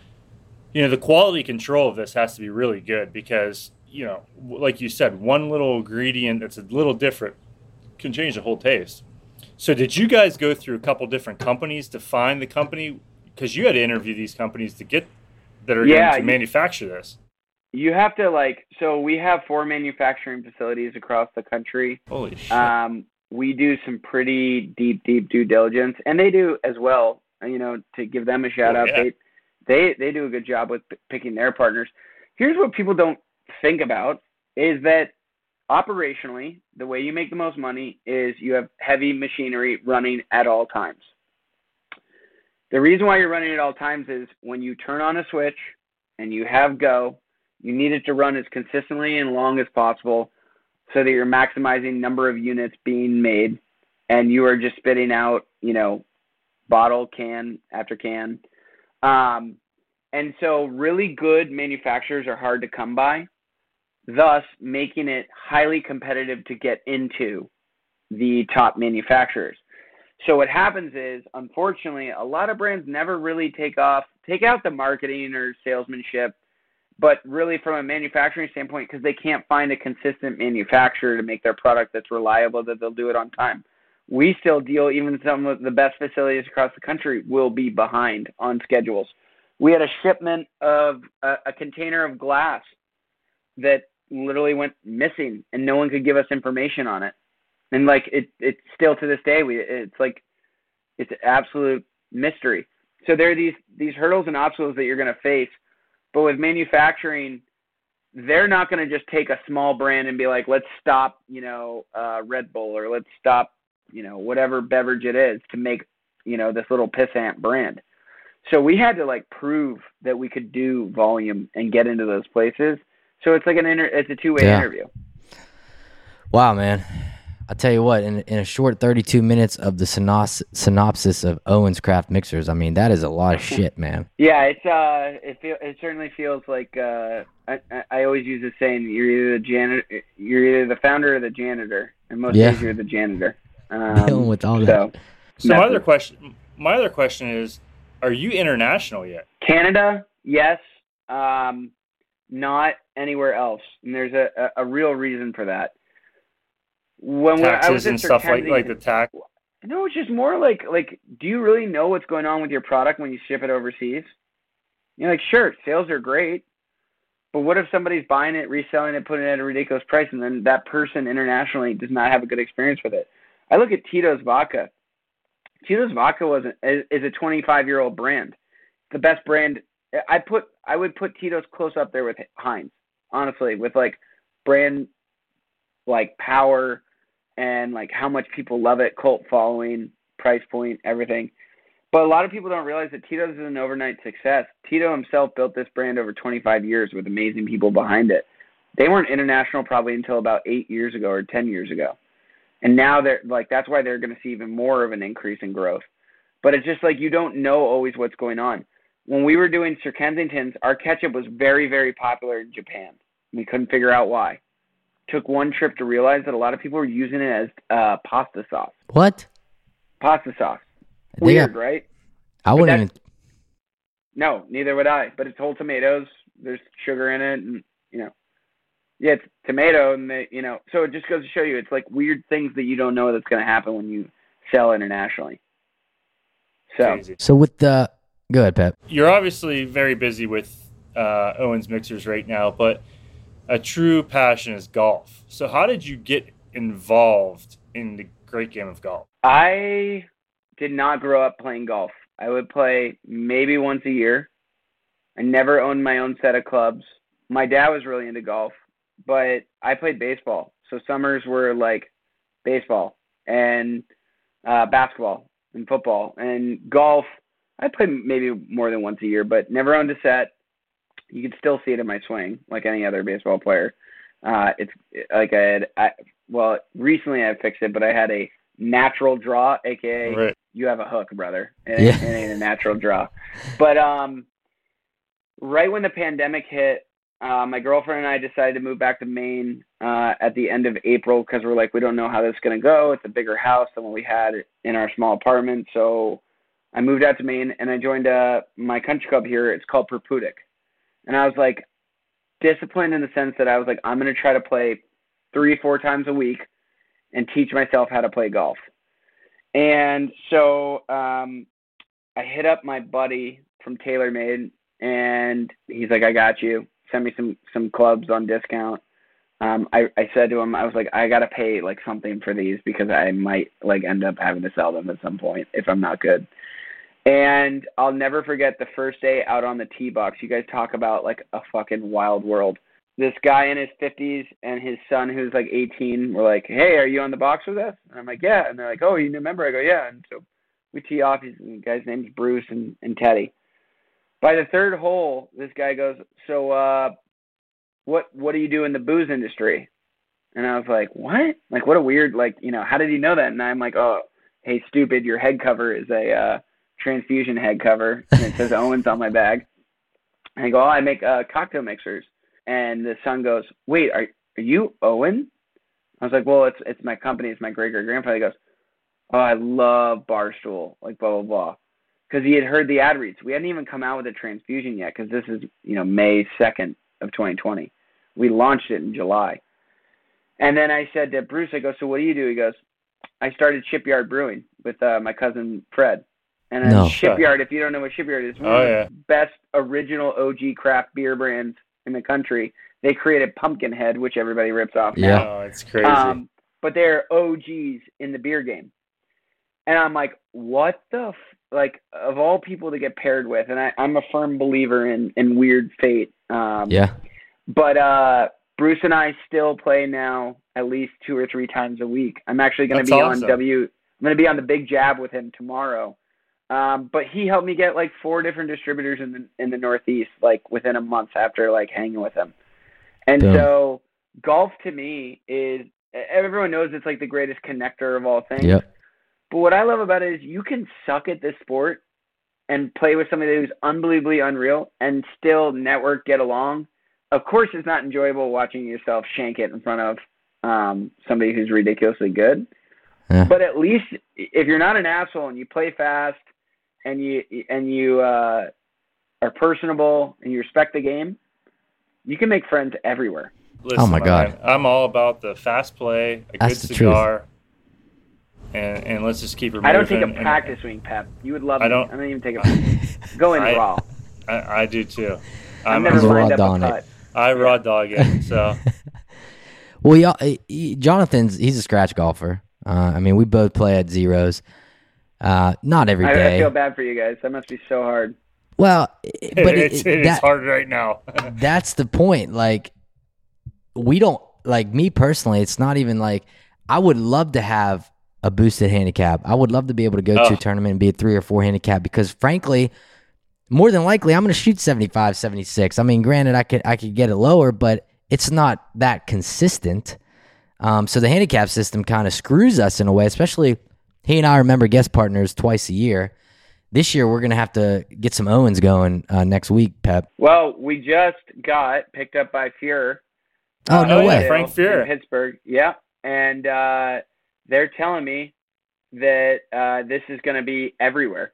you know, the quality control of this has to be really good because, you know, like you said, one little ingredient that's a little different can change the whole taste. So, did you guys go through a couple different companies to find the company? Because you had to interview these companies to get that are Yeah, going to manufacture this. You have to like so we have four manufacturing facilities across the country. Holy shit! Um, we do some pretty deep, deep due diligence, and they do as well. You know, to give them a shout Oh, out, yeah. they they they do a good job with p- picking their partners. here's what people don't think about is that operationally, the way you make the most money is you have heavy machinery running at all times. The reason why you're running at all times is when you turn on a switch and you have go, you need it to run as consistently and long as possible so that you're maximizing number of units being made and you are just spitting out, you know, bottle, can after can. Um, and so really good manufacturers are hard to come by, thus making it highly competitive to get into the top manufacturers. So what happens is, unfortunately, a lot of brands never really take off, take out the marketing or salesmanship, but really from a manufacturing standpoint, because they can't find a consistent manufacturer to make their product that's reliable that they'll do it on time. We still deal, even some of the best facilities across the country will be behind on schedules. We had a shipment of a, a container of glass that literally went missing, and no one could give us information on it and like it it's still to this day we it's like it's absolute mystery so there are these these hurdles and obstacles that you're going to face but with manufacturing they're not going to just take a small brand and be like let's stop you know uh, red bull or let's stop you know whatever beverage it is to make you know this little pissant brand so we had to like prove that we could do volume and get into those places so it's like an inter- it's a two-way Yeah. interview Wow, man. I tell you what, in, in a short 32 minutes of the synos- synopsis of Owens Craft Mixers, I mean, that is a lot of shit, man. Yeah, it's uh, it feel it certainly feels like uh, I I- I always use the saying you're either the janitor, you're either the founder or the janitor, and most Yeah. days you're the janitor. Um, Dealing with all that. so So my other question, my other question is, are you international yet? Canada, yes, um, not anywhere else, and there's a, a, a real reason for that. When we- I was Taxes in and stuff like like the tax. No, it's just more like like do you really know what's going on with your product when you ship it overseas? You're like, sure, sales are great, but what if somebody's buying it, reselling it, putting it at a ridiculous price, and then that person internationally does not have a good experience with it? I look at Tito's Vodka. Tito's Vodka wasn't is is a 25 year old brand, the best brand. I put I would put Tito's close up there with Heinz, honestly, with like brand like power and like how much people love it, cult following, price point, everything. But a lot of people don't realize that Tito's is an overnight success. Tito himself built this brand over 25 years with amazing people behind it. They weren't international probably until about eight years ago or 10 years ago. And now they're like, that's why they're going to see even more of an increase in growth. But it's just like you don't know always what's going on. When we were doing Sir Kensington's, our ketchup was very, very popular in Japan. We couldn't figure out why took one trip to realize that a lot of people were using it as uh, pasta sauce. What? Pasta sauce. They Weird, got- right? I wouldn't even. No, neither would I. But it's whole tomatoes. There's sugar in it, and you know, yeah, it's tomato, and they, you know, so it just goes to show you, it's like weird things that you don't know that's going to happen when you sell internationally. So Crazy. So with the. Go ahead, Pep. You're obviously very busy with uh, Owens Mixers right now, but a true passion is golf. So how did you get involved in the great game of golf? I did not grow up playing golf. I would play maybe once a year. I never owned my own set of clubs. My dad was really into golf, but I played baseball. So summers were like baseball and uh, basketball and football and golf. I played maybe more than once a year, but never owned a set. You can still see it in my swing, like any other baseball player. Uh, it's like I had, I, well, recently I fixed it, but I had a natural draw, aka Right. you have a hook, brother. It, Yeah. ain't- it ain't a natural draw. But um, right when the pandemic hit, uh, my girlfriend and I decided to move back to Maine uh, at the end of April because we're like, we don't know how this is going to go. It's a bigger house than what we had in our small apartment. So I moved out to Maine and I joined uh, my country club here. It's called Purpoodock. And I was like disciplined in the sense that I was like, I'm going to try to play three, four times a week and teach myself how to play golf. And so um, I hit up my buddy from TaylorMade, and he's like, "I got you. Send me some some clubs on discount." Um, I I said to him, I was like, "I gotta pay like something for these because I might like end up having to sell them at some point if I'm not good." And I'll never forget the first day out on the tee box. You guys talk about like a fucking wild world. This guy in his 50s and his son, who's like 18, were like, "Hey, are you on the box with us?" And I'm like, "Yeah." And they're like, "Oh, you new member?" I go, "Yeah." And so we tee off. He's, the guy's name's Bruce and, and Teddy. By the third hole, this guy goes, "So, uh, what what do you do in the booze industry?" And I was like, "What? Like, what a weird like, you know, how did he know that?" And I'm like, "Oh, hey, stupid, your head cover is a uh, transfusion head cover, and it says Owens on my bag." And I go, "Oh, I make uh, cocktail mixers." And the son goes, "Wait, are are you Owen?" I was like, "Well, it's it's my company. It's my great great grandfather." He goes, "Oh, I love Barstool, like blah blah blah," because he had heard the ad reads. We hadn't even come out with a transfusion yet, because this is you know May second of 2020. We launched it in July. And then I said to Bruce, I go, "So what do you do?" He goes, "I started Shipyard Brewing with uh, my cousin Fred." And then No. Shipyard, if you don't know what Shipyard is, one Oh, of the yeah. best original OG craft beer brands in the country. They created Pumpkinhead, which everybody rips off now. Yeah. Oh, it's crazy. Um, but they're OGs in the beer game. And I'm like, what the f-? like of all people to get paired with, and I, I'm a firm believer in in weird fate. Um, Yeah. But uh, Bruce and I still play now at least two or three times a week. I'm actually going to be awesome. on W. I'm going to be on the Big Jab with him tomorrow. Um, but he helped me get like four different distributors in the in the Northeast, like within a month after like hanging with him. And Boom. so golf to me is everyone knows it's like the greatest connector of all things. Yep. But what I love about it is you can suck at this sport and play with somebody who's unbelievably unreal and still network, get along. Of course, it's not enjoyable watching yourself shank it in front of um, somebody who's ridiculously good. Yeah. But at least if you're not an asshole and you play fast and you and you uh, are personable and you respect the game, you can make friends everywhere. Listen, Oh my God. man, I'm all about the fast play, a That's good the truth. cigar, and and let's just keep it. I don't take a. And practice swing, Pep. You would love I don't- I don't even take a go in I- raw. I, I do too. I've I'm, never I'm raw lined up dogging a it. cut. I raw dog it. So Well, y'all, he- he- Jonathan's he's a scratch golfer. Uh, I mean, we both play at zeros. Uh, not every I, I feel bad for you guys. That must be so hard. Well, it- but it, it's, it- it's that- hard right now. that's the point. Like, we don't like me personally. It's not even like I would love to have a boosted handicap. I would love to be able to go to Oh. a tournament and be a three or four handicap because, frankly, more than likely, I'm going to shoot 75, 76. I mean, granted, I could I could get it lower, but it's not that consistent. Um, so the handicap system kind of screws us in a way, especially he and I remember guest partners twice a year. This year, we're going to have to get some Owens going uh, next week, Pep. Well, we just got picked up by Fuhrer. Oh, no Oh, way. Frank Fuhrer. in Pittsburgh. Yeah, and uh, they're telling me that uh, this is going to be everywhere.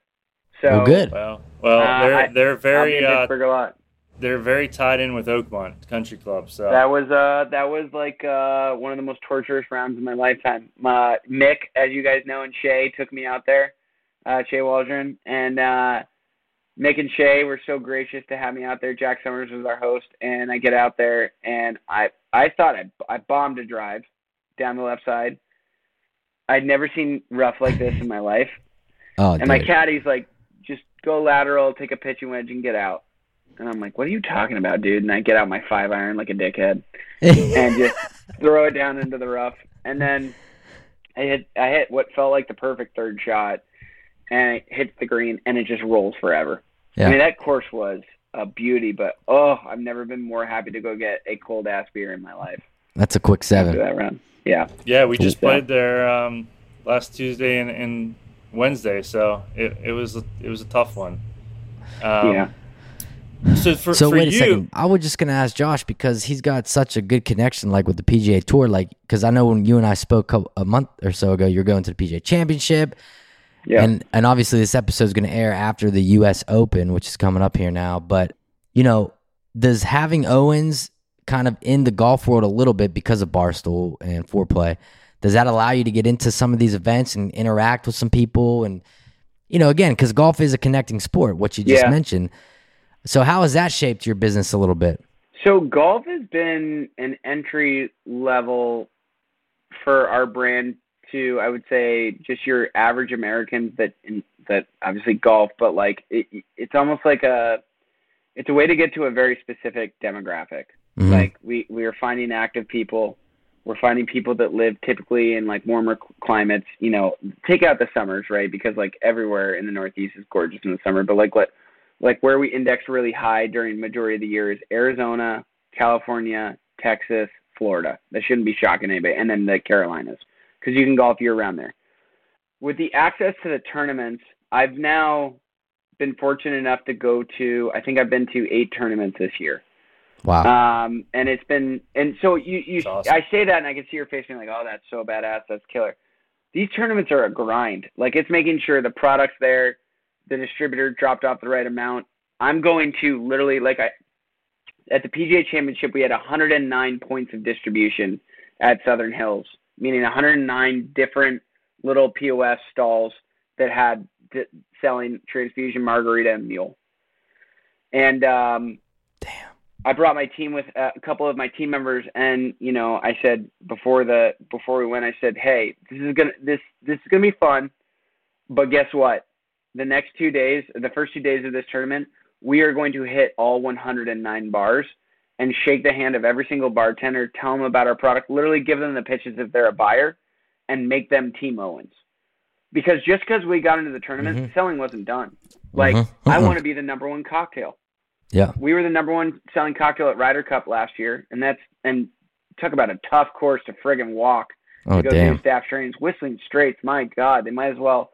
So Well, good. well, well, Uh, they're they're I'll very in uh, Pittsburgh a lot. They're very tied in with Oakmont Country Club. So That was uh that was like uh one of the most torturous rounds of my lifetime. Uh, Mick, as you guys know, and Shay took me out there, uh, Shay Waldron, and uh, Mick and Shay were so gracious to have me out there. Jack Summers was our host, and I get out there, and I I thought I I bombed a drive down the left side. I'd never seen rough like this in my life, Oh, and my dude. caddy's like, just go lateral, take a pitching wedge, and get out. And I'm like, what are you talking about, dude? And I get out my five iron like a dickhead and just throw it down into the rough. And then I hit I hit what felt like the perfect third shot, and it hits the green, and it just rolls forever. Yeah. I mean that course was a beauty, but oh, I've never been more happy to go get a cold ass beer in my life That's a quick seven. that round. Yeah, yeah, we just Yeah. played there um, last Tuesday and, and Wednesday, so it, it was it was a tough one. Um, yeah. So for, so for wait a you, second. I was just gonna ask Josh because he's got such a good connection, like with the PGA Tour. Like, because I know when you and I spoke a, a month or so ago, you're going to the PGA Championship, Yeah. and and obviously this episode is gonna air after the U.S. Open, which is coming up here now. But you know, does having Owens kind of in the golf world a little bit because of Barstool and Foreplay, does that allow you to get into some of these events and interact with some people and you know, again, because golf is a connecting sport, what you just Yeah. mentioned. So how has that shaped your business a little bit? So golf has been an entry level for our brand to, I would say, just your average Americans that that obviously golf, but like it, it's almost like a it's a way to get to a very specific demographic. Mhm. Like we we are finding active people. We're finding people that live typically in like warmer climates. You know, take out the summers, right? Because like everywhere in the Northeast is gorgeous in the summer. But like what, like where we index really high during majority of the year is Arizona, California, Texas, Florida. That shouldn't be shocking anybody. And then the Carolinas, because you can golf year round there. With the access to the tournaments, I've now been fortunate enough to go to. I think I've been to eight tournaments this year. Wow. Um, and it's been, and so you, you, awesome. I say that and I can see your face being like, oh, that's so badass. That's killer. These tournaments are a grind. Like it's making sure the product's there, the distributor dropped off the right amount. I'm going to literally, like I, at the PGA championship, we had 109 points of distribution at Southern Hills, meaning 109 different little POS stalls that had d- selling transfusion margarita and mule. And, um, Damn. I brought my team with uh, a couple of my team members, and you know, I said before the before we went, I said, "Hey, this is gonna this this is gonna be fun, but guess what? The next two days, the first two days of this tournament, we are going to hit all 109 bars and shake the hand of every single bartender, tell them about our product, literally give them the pitches if they're a buyer, and make them team Owens. Because just because we got into the tournament, Mhm. selling wasn't done. Like Mhm. I want to be the number one cocktail Yeah. we were the number one selling cocktail at Ryder Cup last year, and that's and talk about a tough course to friggin' walk Oh to go damn. through staff trainings. Whistling Straits, my God, they might as well.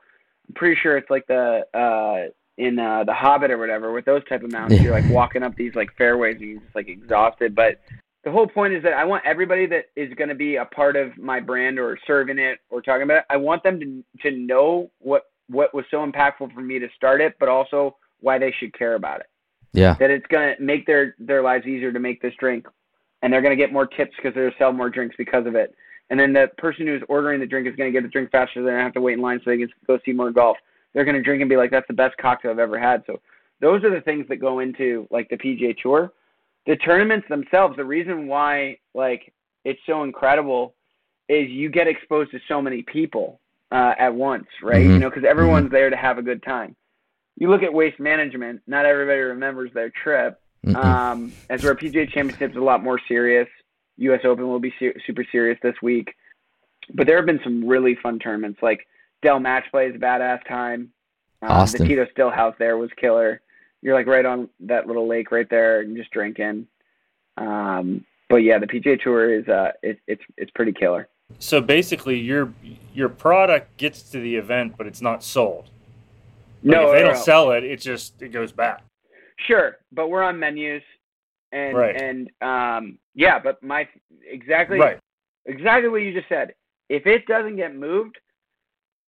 I'm pretty sure it's like the uh in uh the Hobbit or whatever with those type of mountains. You're like walking up these like fairways and you're just like exhausted. But the whole point is that I want everybody that is going to be a part of my brand or serving it or talking about it. I want them to to know what what was so impactful for me to start it, but also why they should care about it Yeah. that it's going to make their their lives easier to make this drink and they're going to get more tips because they're going to sell more drinks because of it and then the person who's ordering the drink is going to get the drink faster they're going to have to wait in line so they can go see more golf they're going to drink and be like that's the best cocktail i've ever had so those are the things that go into like the pga tour the tournaments themselves the reason why like it's so incredible is you get exposed to so many people uh, at once right Mhm. you know because everyone's there to have a good time you look at waste management not everybody remembers their trip Mm-mm. um, as where PGA Championship is a lot more serious. U.S. Open will be ser- super serious this week, but there have been some really fun tournaments. Like Dell Match Play is a badass time. Um, Austin. The Tito Stillhouse there was killer. You're like right on that little lake right there and just drinking. Um, but yeah, the PGA Tour is uh, it, it's it's pretty killer. So basically, your your product gets to the event, but it's not sold. Like, no, if they no, don't no. sell it, it just it goes back. Sure, but we're on menus, and Right. and um, yeah, but my exactly Right. exactly what you just said. If it doesn't get moved,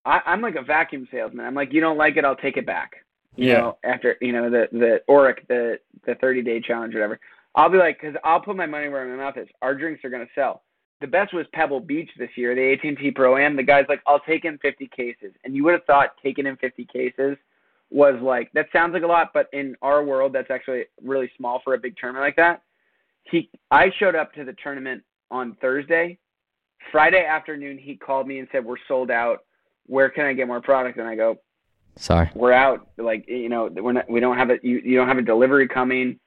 I, I'm like a vacuum salesman. I'm like, you don't like it, I'll take it back. You Yeah. know, after you know the the Oric the the 30 day challenge, whatever. I'll be like, because I'll put my money where my mouth is. Our drinks are gonna sell. The best was Pebble Beach this year, the AT&T Pro Am. The guy's like, I'll take in 50 cases, and you would have thought taking in 50 cases was like that sounds like a lot, but in our world, that's actually really small for a big tournament like that. He, I showed up to the tournament on Thursday. Friday afternoon, he called me and said, "We're sold out. Where can I get more product?" And I go, Sorry. "We're out. Like you know, we're not. We don't have a. You, you don't have a delivery coming.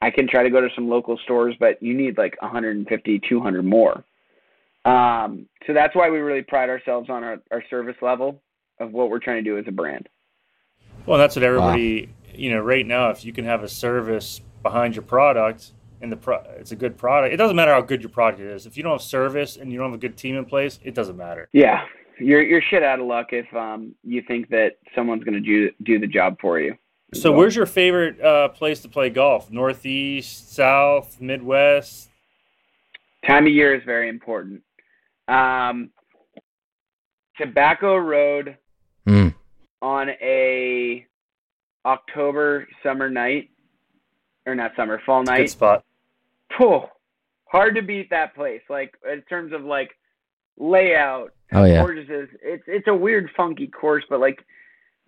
I can try to go to some local stores, but you need like 150, 200 more. Um, so that's why we really pride ourselves on our, our service level of what we're trying to do as a brand. Well, that's what everybody, you know, right now, if you can have a service behind your product and the pro- it's a good product, it doesn't matter how good your product is. If you don't have service and you don't have a good team in place, it doesn't matter. Yeah, you're you're shit out of luck if um you think that someone's going to do do the job for you. So, where's your favorite uh, place to play golf? Northeast, South, Midwest? time of year is very important. Um, Tobacco Road Mm. on a October summer night, or not summer, fall night. Good night. spot. Phew, hard to beat that place. Like in terms of like layout, Oh yeah. gorgeous. It's it's a weird, funky course, but like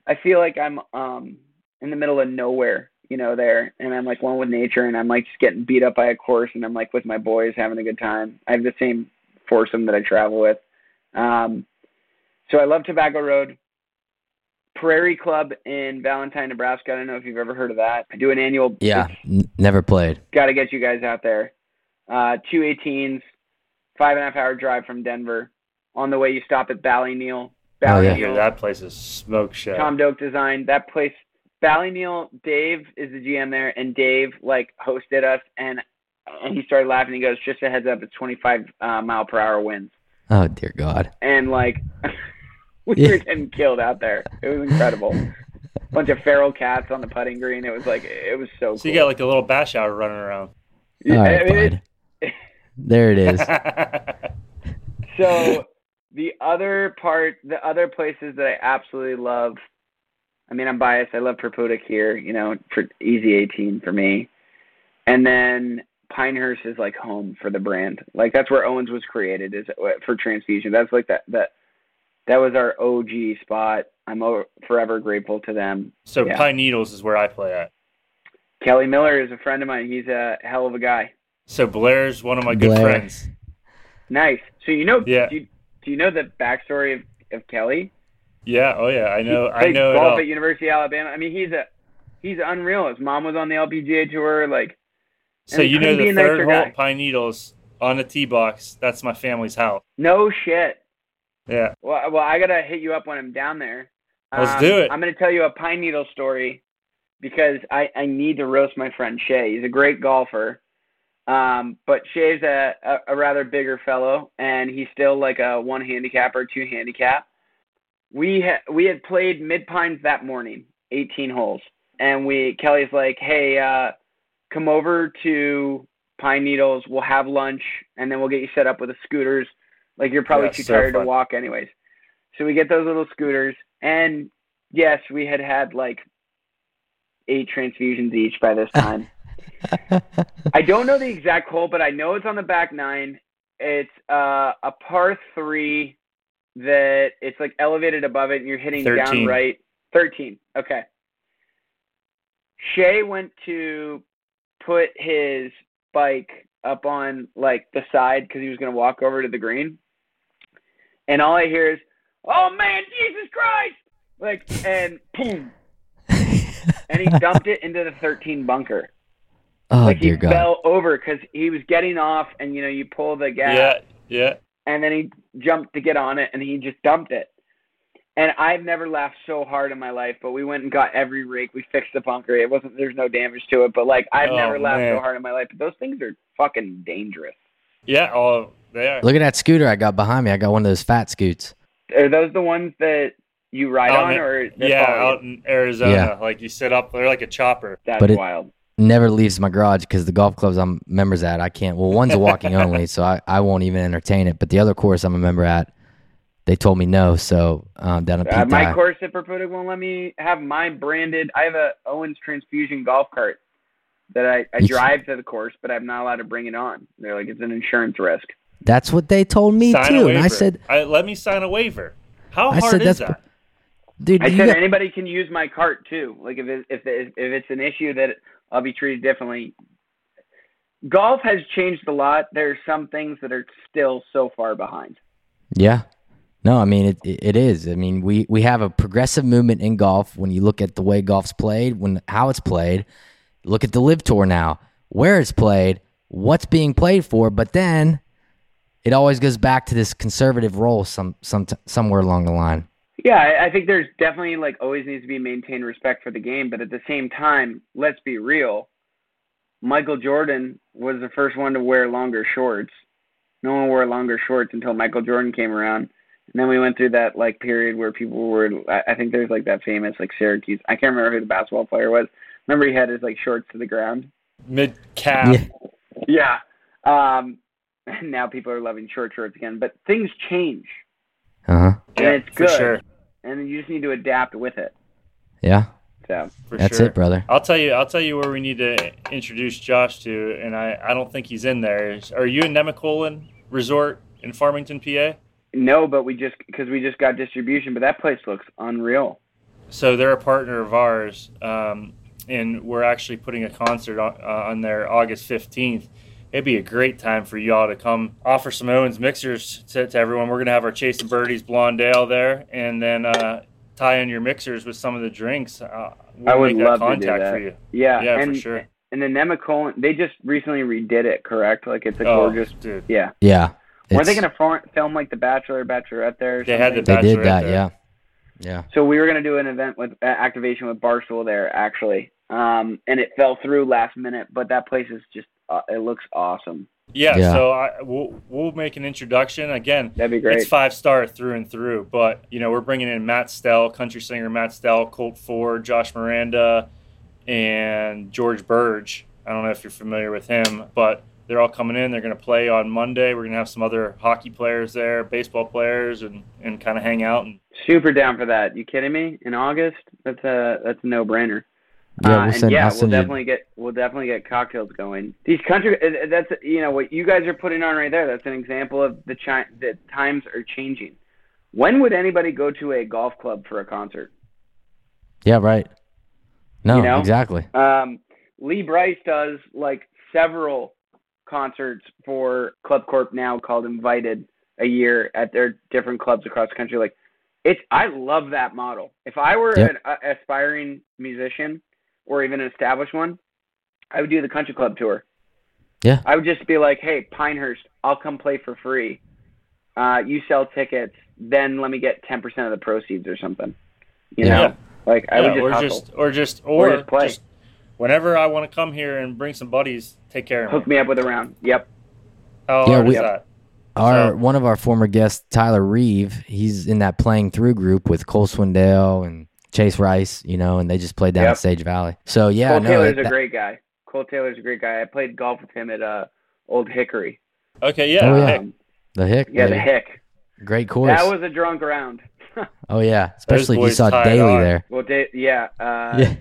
I feel like I'm um in the middle of nowhere, you know, there, and I'm like one with nature, and I'm like just getting beat up by a course, and I'm like with my boys having a good time. I have the same foursome that I travel with. Um, so I love Tobacco Road. Prairie Club in Valentine, Nebraska. I don't know if you've ever heard of that. I do an annual. Yeah, n- never played. Got to get you guys out there. Uh, two 18s, five and a half hour drive from Denver. On the way, you stop at Ballyneal. Oh, yeah. Yeah, that place is smoke show. Tom Doak designed that place. Ballyneal, Dave is the GM there, and Dave like hosted us, and and he started laughing. He goes, "Just a heads up, it's 25 uh, mile per hour winds." Oh dear God. and like we Yeah. were getting killed out there. It was incredible. Bunch of feral cats on the putting green. It was like it was so. So cool. you got like a little bash hour running around. All right, I mean, it- bud. There it is. so the other part, the other places that I absolutely love. I mean, I'm biased. I love Purpoodock here. You know, for easy 18 for me, and then Pinehurst is like home for the brand. Like that's where Owens was created. Is uh, for transfusion. That's like that that that was our OG spot. I'm o- forever grateful to them. so Yeah. Pine Needles is where I play at. Kelly Miller is a friend of mine. He's a hell of a guy. So Blair's one of my good Blair. friends. Nice. So you know, Yeah. do, you, do you know the backstory of, of Kelly? Yeah, oh yeah, I know, He I played know it golf all. at University of Alabama. I mean, he's a he's unreal. His mom was on the LPGA tour. Like, So you know the third hole, guy. Pine Needles on the tee box. That's my family's house. no shit. Yeah, Well, well, I gotta hit you up when I'm down there. Let's Um, do it. I'm gonna tell you a pine needle story because I I need to roast my friend Shay. He's a great golfer, um, but Shay's a, a a rather bigger fellow, and he's still like a one handicap or two handicap. We ha- we had played Mid Pines that morning, 18 holes, and we Kelly's like, hey, uh, come over to Pine Needles. We'll have lunch, and then we'll get you set up with the scooters. Like you're probably Yeah, too so tired fun. to walk, anyways. So we get those little scooters, and yes, we had had like eight transfusions each by this time. I don't know the exact hole, but I know it's on the back nine. It's uh, a par three that it's like elevated above it, and you're hitting down right. Thirteen. Okay. Shay went to put his bike up on like the side because he was going to walk over to the green, and all I hear is, "Oh man, Jesus Christ!" Like and boom, and he dumped it into the 13 bunker. oh like he dear God. fell over because he was getting off, and you know you pull the gas, yeah, yeah. and then he jumped to get on it, and he just dumped it. And I've never laughed so hard in my life, but we went and got every rake. We fixed the bunker. It wasn't. There's no damage to it, but like I've Oh, never laughed man. so hard in my life. But those things are fucking dangerous. Yeah, oh, they are. Look at that scooter I got behind me. I got one of those fat scoots. Are those the ones that you ride Out on, in- or yeah, out in Arizona, Yeah. like you sit up, they're like a chopper. That's but it- wild. Never leaves my garage because the golf clubs I'm members at, I can't. Well, one's a walking only, so I, I won't even entertain it. But the other course I'm a member at, they told me no. So um, down at Uh, Pete my Dye. course at Purpoodock won't let me have my branded. I have a Owens Transfusion golf cart that I, I drive to the course, but I'm not allowed to bring it on. They're like it's an insurance risk. That's what they told me sign too. And I said, I, let me sign a waiver. How I hard said is that's- that? dude, I said got- anybody can use my cart too. Like if it, if it, if it's an issue that I'll be treated differently. Golf has changed a lot. There are some things that are still so far behind. Yeah. No, I mean it, it. It is. I mean, we we have a progressive movement in golf. When you look at the way golf's played, when how it's played, look at the LIV Tour now, where it's played, what's being played for. But then, it always goes back to this conservative role some some somewhere along the line. Yeah, I, I think there's definitely like always needs to be maintained respect for the game, but at the same time, let's be real. Michael Jordan was the first one to wear longer shorts. No one wore longer shorts until Michael Jordan came around. And then we went through that like period where people were I I think there's like that famous like Syracuse I can't remember who the basketball player was. Remember he had his like shorts to the ground? Mid calf. Yeah. Yeah. Um and now people are loving short shorts again. But things change. Uh huh. And it's for good. sure. And you just need to adapt with it. Yeah. So For That's sure. it, brother. I'll tell you. I'll tell you where we need to introduce Josh to, and I, I don't think he's in there. Are you in Nemacolin Resort in Farmington, PA? No, but we just because we just got distribution, but that place looks unreal. So they're a partner of ours, um, and we're actually putting a concert on, uh, on there August fifteenth. It'd be a great time for y'all to come offer some Owens mixers to, to everyone. We're gonna have our Chasing Birdies Blonde Ale there, and then uh, tie in your mixers with some of the drinks, uh, we'll I would make love that to do contact that. for you. Yeah, Yeah, for and sure. and the Nemacolin, they just recently redid it. Correct? Like it's a Oh, gorgeous. dude. Yeah. Yeah. Weren't they going to for, film like The Bachelor, Bachelorette there? Or They had something? the They did that, there. yeah. Yeah. So we were going to do an event with uh, activation with Barstool there actually, um, and it fell through last minute. But that place is just uh, it looks awesome. Yeah, Yeah. so I, we'll we'll make an introduction again. That'd be great. It's five star through and through, but you know we're bringing in Matt Stell, country singer Matt Stell, Colt Ford, Josh Mirenda, and George Birge. I don't know if you're familiar with him, but they're all coming in. They're going to play on Monday. We're going to have some other hockey players there, baseball players, and and kind of hang out. And Super down for that. You kidding me? In August? That's a that's a no brainer. Yeah, uh, we'll and send- yeah, we'll definitely get we'll definitely get cocktails going. These country uh, that's you know what you guys are putting on right there. That's an example of the chi- the times are changing. When would anybody go to a golf club for a concert? Yeah, right. No, You know? exactly. Um, Lee Brice does like several concerts for ClubCorp now called Invited a year at their different clubs across the country. Like it's I love that model. If I were Yep. an uh, aspiring musician or even an established one, I would do the country club tour. Yeah. I would just be like, hey, Pinehurst, I'll come play for free. Uh, you sell tickets, then let me get ten percent of the proceeds or something. You Yeah. know, like I yeah, would just or hustle. just or just Or or, just play. just whenever I want to come here and bring some buddies, take care of hook me. me up with a round. Yep. Oh, Yeah, we- is that? Our So- one of our former guests, Tyler Reeve, he's in that playing through group with Cole Swindell and Chase Rice, you know, and they just played down Yep. at Sage Valley. So yeah, Cole no, Taylor's that- a great guy. Cole Taylor's a great guy. I played golf with him at uh, Old Hickory. Okay, yeah. Oh, yeah. Hey, Um, the Hick, yeah, the. Hick. great course. That was a drunk round. oh yeah, especially if you saw Daly on. there. well, da- yeah, uh, yeah,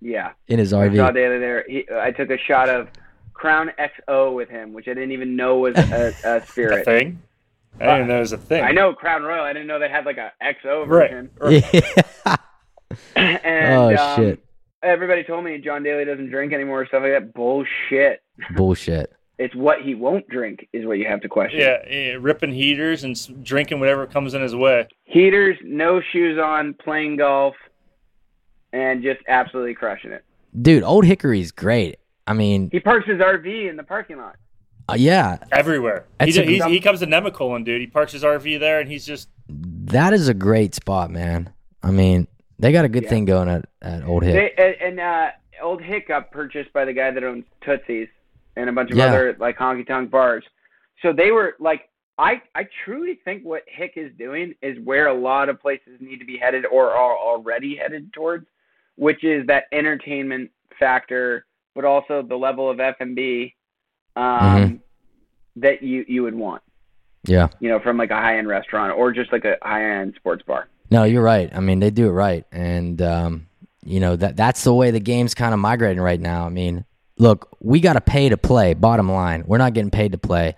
yeah. in his I saw RV. Daly there. He, I took a shot of Crown XO with him, which I didn't even know was a, a a spirit. thing. I didn't know it was a thing. I know Crown Royal. I didn't know they had like a XO Right. version. Yeah. and Oh, um, shit. everybody told me John Daly doesn't drink anymore. Or stuff like that. Bullshit. Bullshit. It's what he won't drink is what you have to question. Yeah, yeah, ripping heaters and drinking whatever comes in his way. heaters, no shoes on, playing golf, and just absolutely crushing it. Dude, Old Hickory's great. I mean, He parks his RV in the parking lot. Uh, yeah, Everywhere. He, That's d- a- he's, he comes to Nemacolin, dude. He parks his RV there, and he's just that is a great spot, man. I mean, they got a good Yeah. thing going at, at Old Hick. They, and and uh, Old Hick got purchased by the guy that owns Tootsie's and a bunch of Yeah. other like honky tonk bars. So they were like, I I truly think what Hick is doing is where a lot of places need to be headed or are already headed towards, which is that entertainment factor, but also the level of F and B um, Mhm. that you you would want. yeah. you know, from like a high end restaurant or just like a high end sports bar. No, you're right. I mean, they do it right, and um, you know that that's the way the game's kind of migrating right now. I mean, look, we got to pay to play. Bottom line, we're not getting paid to play.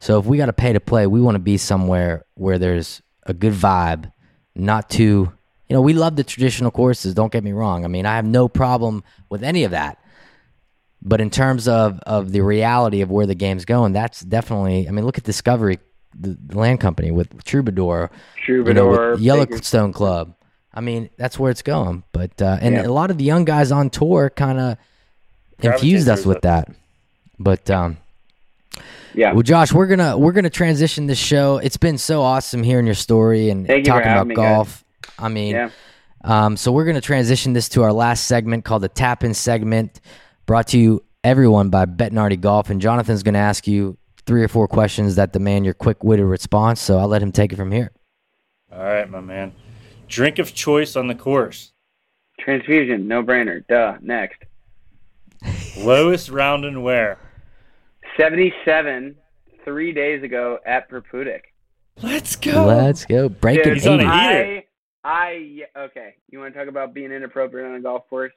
So if we got to pay to play, we want to be somewhere where there's a good vibe, not too. You know, we love the traditional courses. Don't get me wrong. I mean, I have no problem with any of that. But in terms of of the reality of where the game's going, that's definitely. I mean, look at Discovery, the, the land company with Troubadour you know, Troubadour, with Yellowstone Club. I mean, that's where it's going. But uh, and Yeah. a lot of the young guys on tour kind of infused us with that. But um, yeah. well, Josh, we're gonna we're gonna transition this show. It's been so awesome hearing your story and Thank talking about having me, guys. golf. I mean, Yeah. um, so we're gonna transition this to our last segment called the Tap In segment, brought to you everyone by Bettinardi Golf. And Jonathan's gonna ask you three or four questions that demand your quick witted response. So I'll let him take it from here. all right, my man. Drink of choice on the course. Transfusion, no brainer. Duh. Next. Lowest round and where? 77 three days ago at Purpoodock. Let's go. Let's go. Break Dude, He's on a heater. I, I, okay. You want to talk about being inappropriate on a golf course?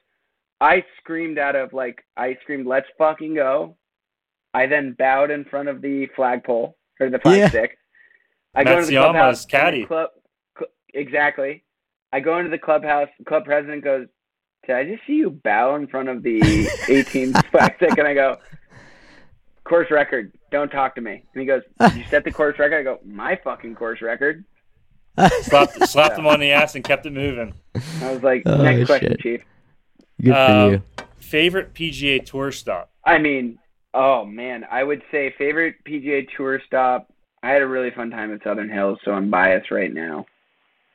I screamed out of like, I screamed, "Let's fucking go!" I then bowed in front of the flagpole or the flag Yeah. stick. I go into the clubhouse. and the caddy. Club, cl- exactly. I go into the clubhouse. Club president goes, "Did I just see you bow in front of the 18 flag stick?" And I go, "Course record. Don't talk to me." And he goes, you set the course record?" I go, "My fucking course record." slapped, slapped him on the ass and kept it moving. I was like, Oh, next question, shit. Chief. Good for Um, you. Favorite PGA Tour stop? I mean, oh man, I would say favorite PGA Tour stop. I had a really fun time at Southern Hills, so I'm biased right now.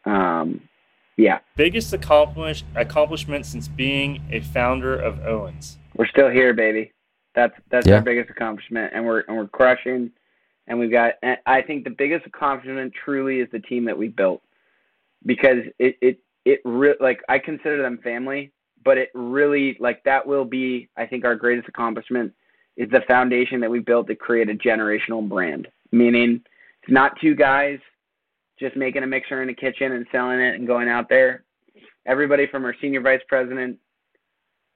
Um, yeah, Biggest accomplish, accomplishment since being a founder of Owens? we're still here, baby. That's that's Yeah. our biggest accomplishment, and we're and we're crushing. And we've got. And I think the biggest accomplishment truly is the team that we built, because it it it re- like I consider them family, but it really like that will be I think our greatest accomplishment is the foundation that we built to create a generational brand. Meaning, it's not two guys just making a mixer in a kitchen and selling it and going out there. Everybody from our senior vice president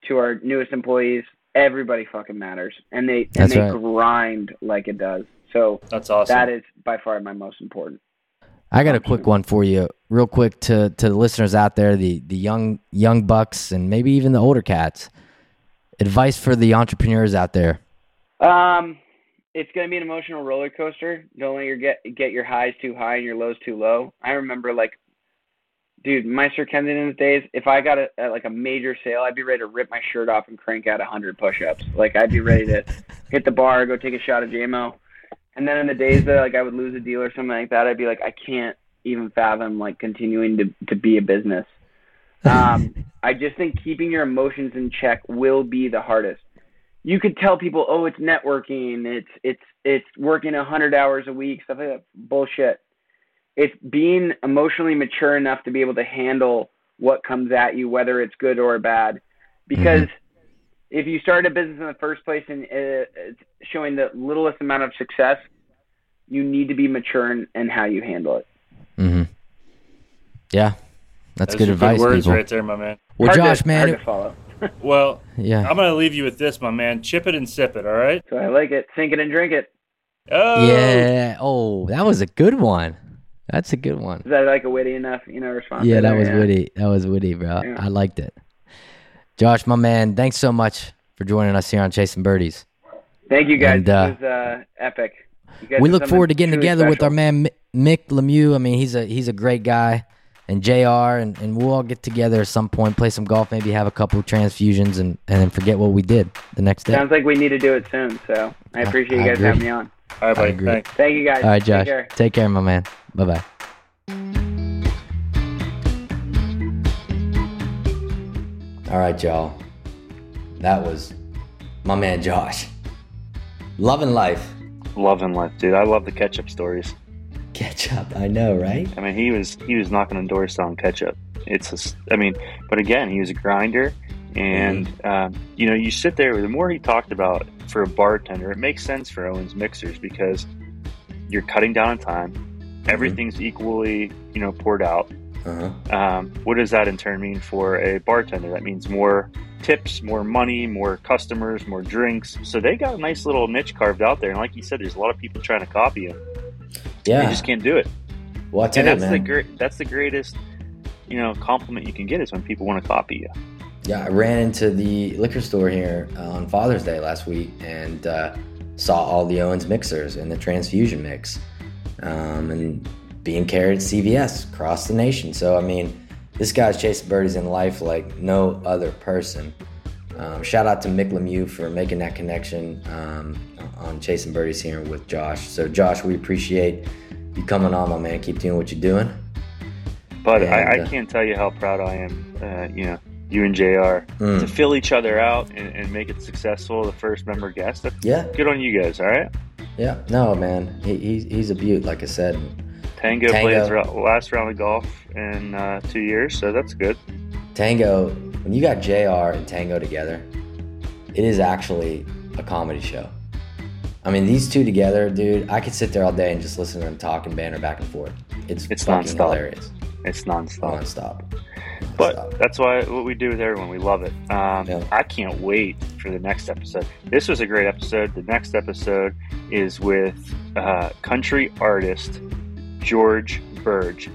to our newest employees, everybody fucking matters, and they and they right. grind like it does. So That's awesome. that is by far my most important. I got a quick one for you, real quick to to the listeners out there, the the young young bucks and maybe even the older cats. Advice for the entrepreneurs out there. Um, it's going to be an emotional roller coaster. Don't let your get get your highs too high and your lows too low. I remember like, dude, my Sir Kensington's days. If I got a, a like a major sale, I'd be ready to rip my shirt off and crank out a hundred push-ups. Like I'd be ready to hit the bar, go take a shot of JMO. And then in the days that like I would lose a deal or something like that, I'd be like, I can't even fathom like continuing to to be a business. Um, I just think keeping your emotions in check will be the hardest you could tell people, oh, it's networking, it's it's it's working a hundred hours a week, stuff like that. Bullshit. It's being emotionally mature enough to be able to handle what comes at you, whether it's good or bad. Because if you start a business in the first place and uh, it's showing the littlest amount of success, you need to be mature in, in how you handle it. Mm-hmm. Yeah, that's Those good are advice, words people. right there, my man. Well, Hard to- Josh, man, hard to follow. Well, yeah, I'm gonna leave you with this, my man. Chip it and sip it. All right. So I like it. Sink it and drink it. Oh, yeah. Oh, that was a good one. That's a good one. Is that like a witty enough, you know, response? Yeah, that there? was Yeah. witty. That was witty, bro. Yeah. I liked it. Josh, my man, thanks so much for joining us here on Chasing Birdies. Thank you guys. And, uh, this was uh, epic. We look forward to getting truly together with our man Mick Lemieux. I mean, he's a he's a great guy, and Jr. and, and we'll all get together at some point, play some golf, maybe have a couple transfusions, and and then forget what we did the next day. Sounds like we need to do it soon. So I appreciate I you guys agree. having me on. All right, I buddy. Thank you guys. all right, Take Josh, care. take care, my man. Bye bye. All right, y'all. That was my man Josh. Loving life. Loving life, dude. I love the ketchup stories. Ketchup, I know, right? I mean, he was he was knocking on doors selling ketchup. It's just, I mean, but again, he was a grinder, and um, you know, you sit there. The more he talked about for a bartender, it makes sense for Owens mixers because you're cutting down on time. Everything's equally, you know, poured out. Uh-huh. Um, what does that in turn mean for a bartender? That means more tips, more money, more customers, more drinks. So they got a nice little niche carved out there. And like you said, there's a lot of people trying to copy him. Yeah. You just can't do it. well, I tell And you, that's the great. That's the greatest, you know, compliment you can get is when people want to copy you. Yeah, I ran into the liquor store here uh, on Father's Day last week and uh, saw all the Owens mixers and the transfusion mix, um, and being carried at CVS across the nation. So I mean, this guy's chasing birdies in life like no other person. Um, shout out to Mick Lemieux for making that connection um, on chasing birdies here with Josh. So Josh, we appreciate you coming on, my man. Keep doing what you're doing. But And, I, I uh, can't tell you how proud I am. Uh, you know, you and Jr. Mm. to fill each other out and, and make it successful. The first member guest. That's Yeah, good on you guys. All right. yeah. No, man, he, he's he's a beaut, like I said. Tango, Tango. played his last round of golf in uh, two years, so that's good. Tango, when you got JR and Tango together, it is actually a comedy show. I mean, these two together, dude, I could sit there all day and just listen to them talk and banter back and forth. It's, It's fucking nonstop. hilarious. It's nonstop. Nonstop. But Nonstop. that's why what we do with everyone, we love it. Um, Yeah. I can't wait for the next episode. This was a great episode. The next episode is with uh, country artist George Birge.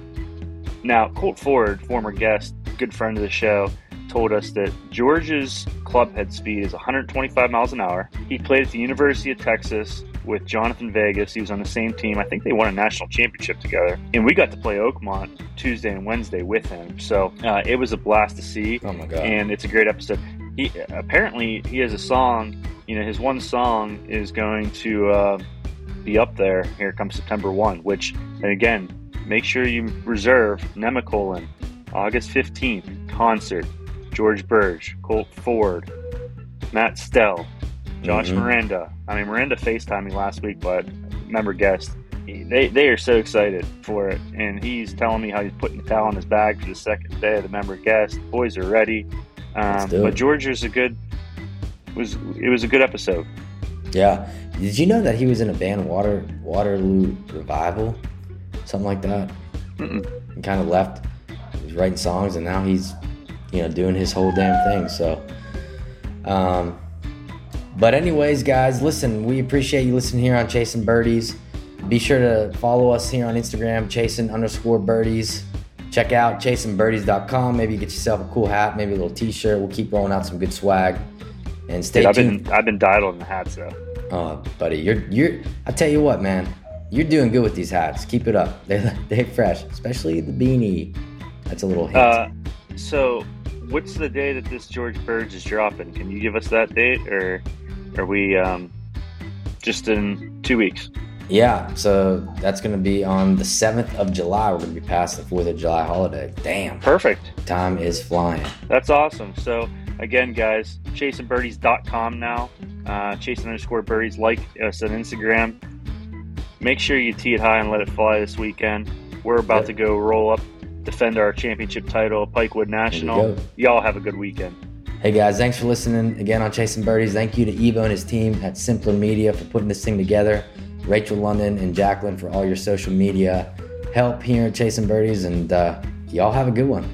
Now, Colt Ford, former guest, good friend of the show, told us that George's club head speed is 125 miles an hour. He played at the University of Texas, with Jhonattan Vegas. He was on the same team. I think they won a national championship together. And we got to play Oakmont Tuesday and Wednesday with him. So uh, it was a blast to see. Oh my god! And it's a great episode. He apparently he has a song. You know, his one song is going to uh, be up there. Here comes September one. Which, and again, make sure you reserve Nemacolin, August fifteenth concert. George Birge, Colt Ford, Matt Stell, Josh Mhm. Mirenda. I mean, Mirenda FaceTimed me last week, but member guest. They, they are so excited for it, and he's telling me how he's putting the towel in his bag for the second day of the member guest. The Boys are ready, um, but is a good was it was a good episode. Yeah. Did you know that he was in a band Water Waterloo Revival, something like that? Mm-mm. He kind of left. He was writing songs, and now he's, you know, doing his whole damn thing. So, um, but anyways, guys, listen, we appreciate you listening here on Chasing Birdies. Be sure to follow us here on Instagram, chasing underscore birdies. Check out chasingbirdies.com. Maybe get yourself a cool hat, maybe a little t-shirt. We'll keep rolling out some good swag. And stay Dude, I've been I've been dialed on the hats though. Oh, buddy, you're you're. I tell you what, man, you're doing good with these hats. Keep it up. They they fresh, especially the beanie. That's a little hint. Uh, so, what's the day that this George Birge is dropping? Can you give us that date, or are we um, just in two weeks? yeah, so that's gonna be on the seventh of July. We're gonna be past the Fourth of July holiday. Damn, Perfect. time is flying. That's awesome. So again, guys, chasingbirdies.com now. Uh, chasing underscore birdies. Like us on Instagram. Make sure you tee it high and let it fly this weekend. We're about Yep. to go roll up, defend our championship title, at Pikewood National. Y'all have a good weekend. Hey guys, thanks for listening again on Chasing Birdies. Thank you to Evo and his team at Simpler Media for putting this thing together. Rachel London and Jacqueline for all your social media help here at Chasing Birdies, and uh, y'all have a good one.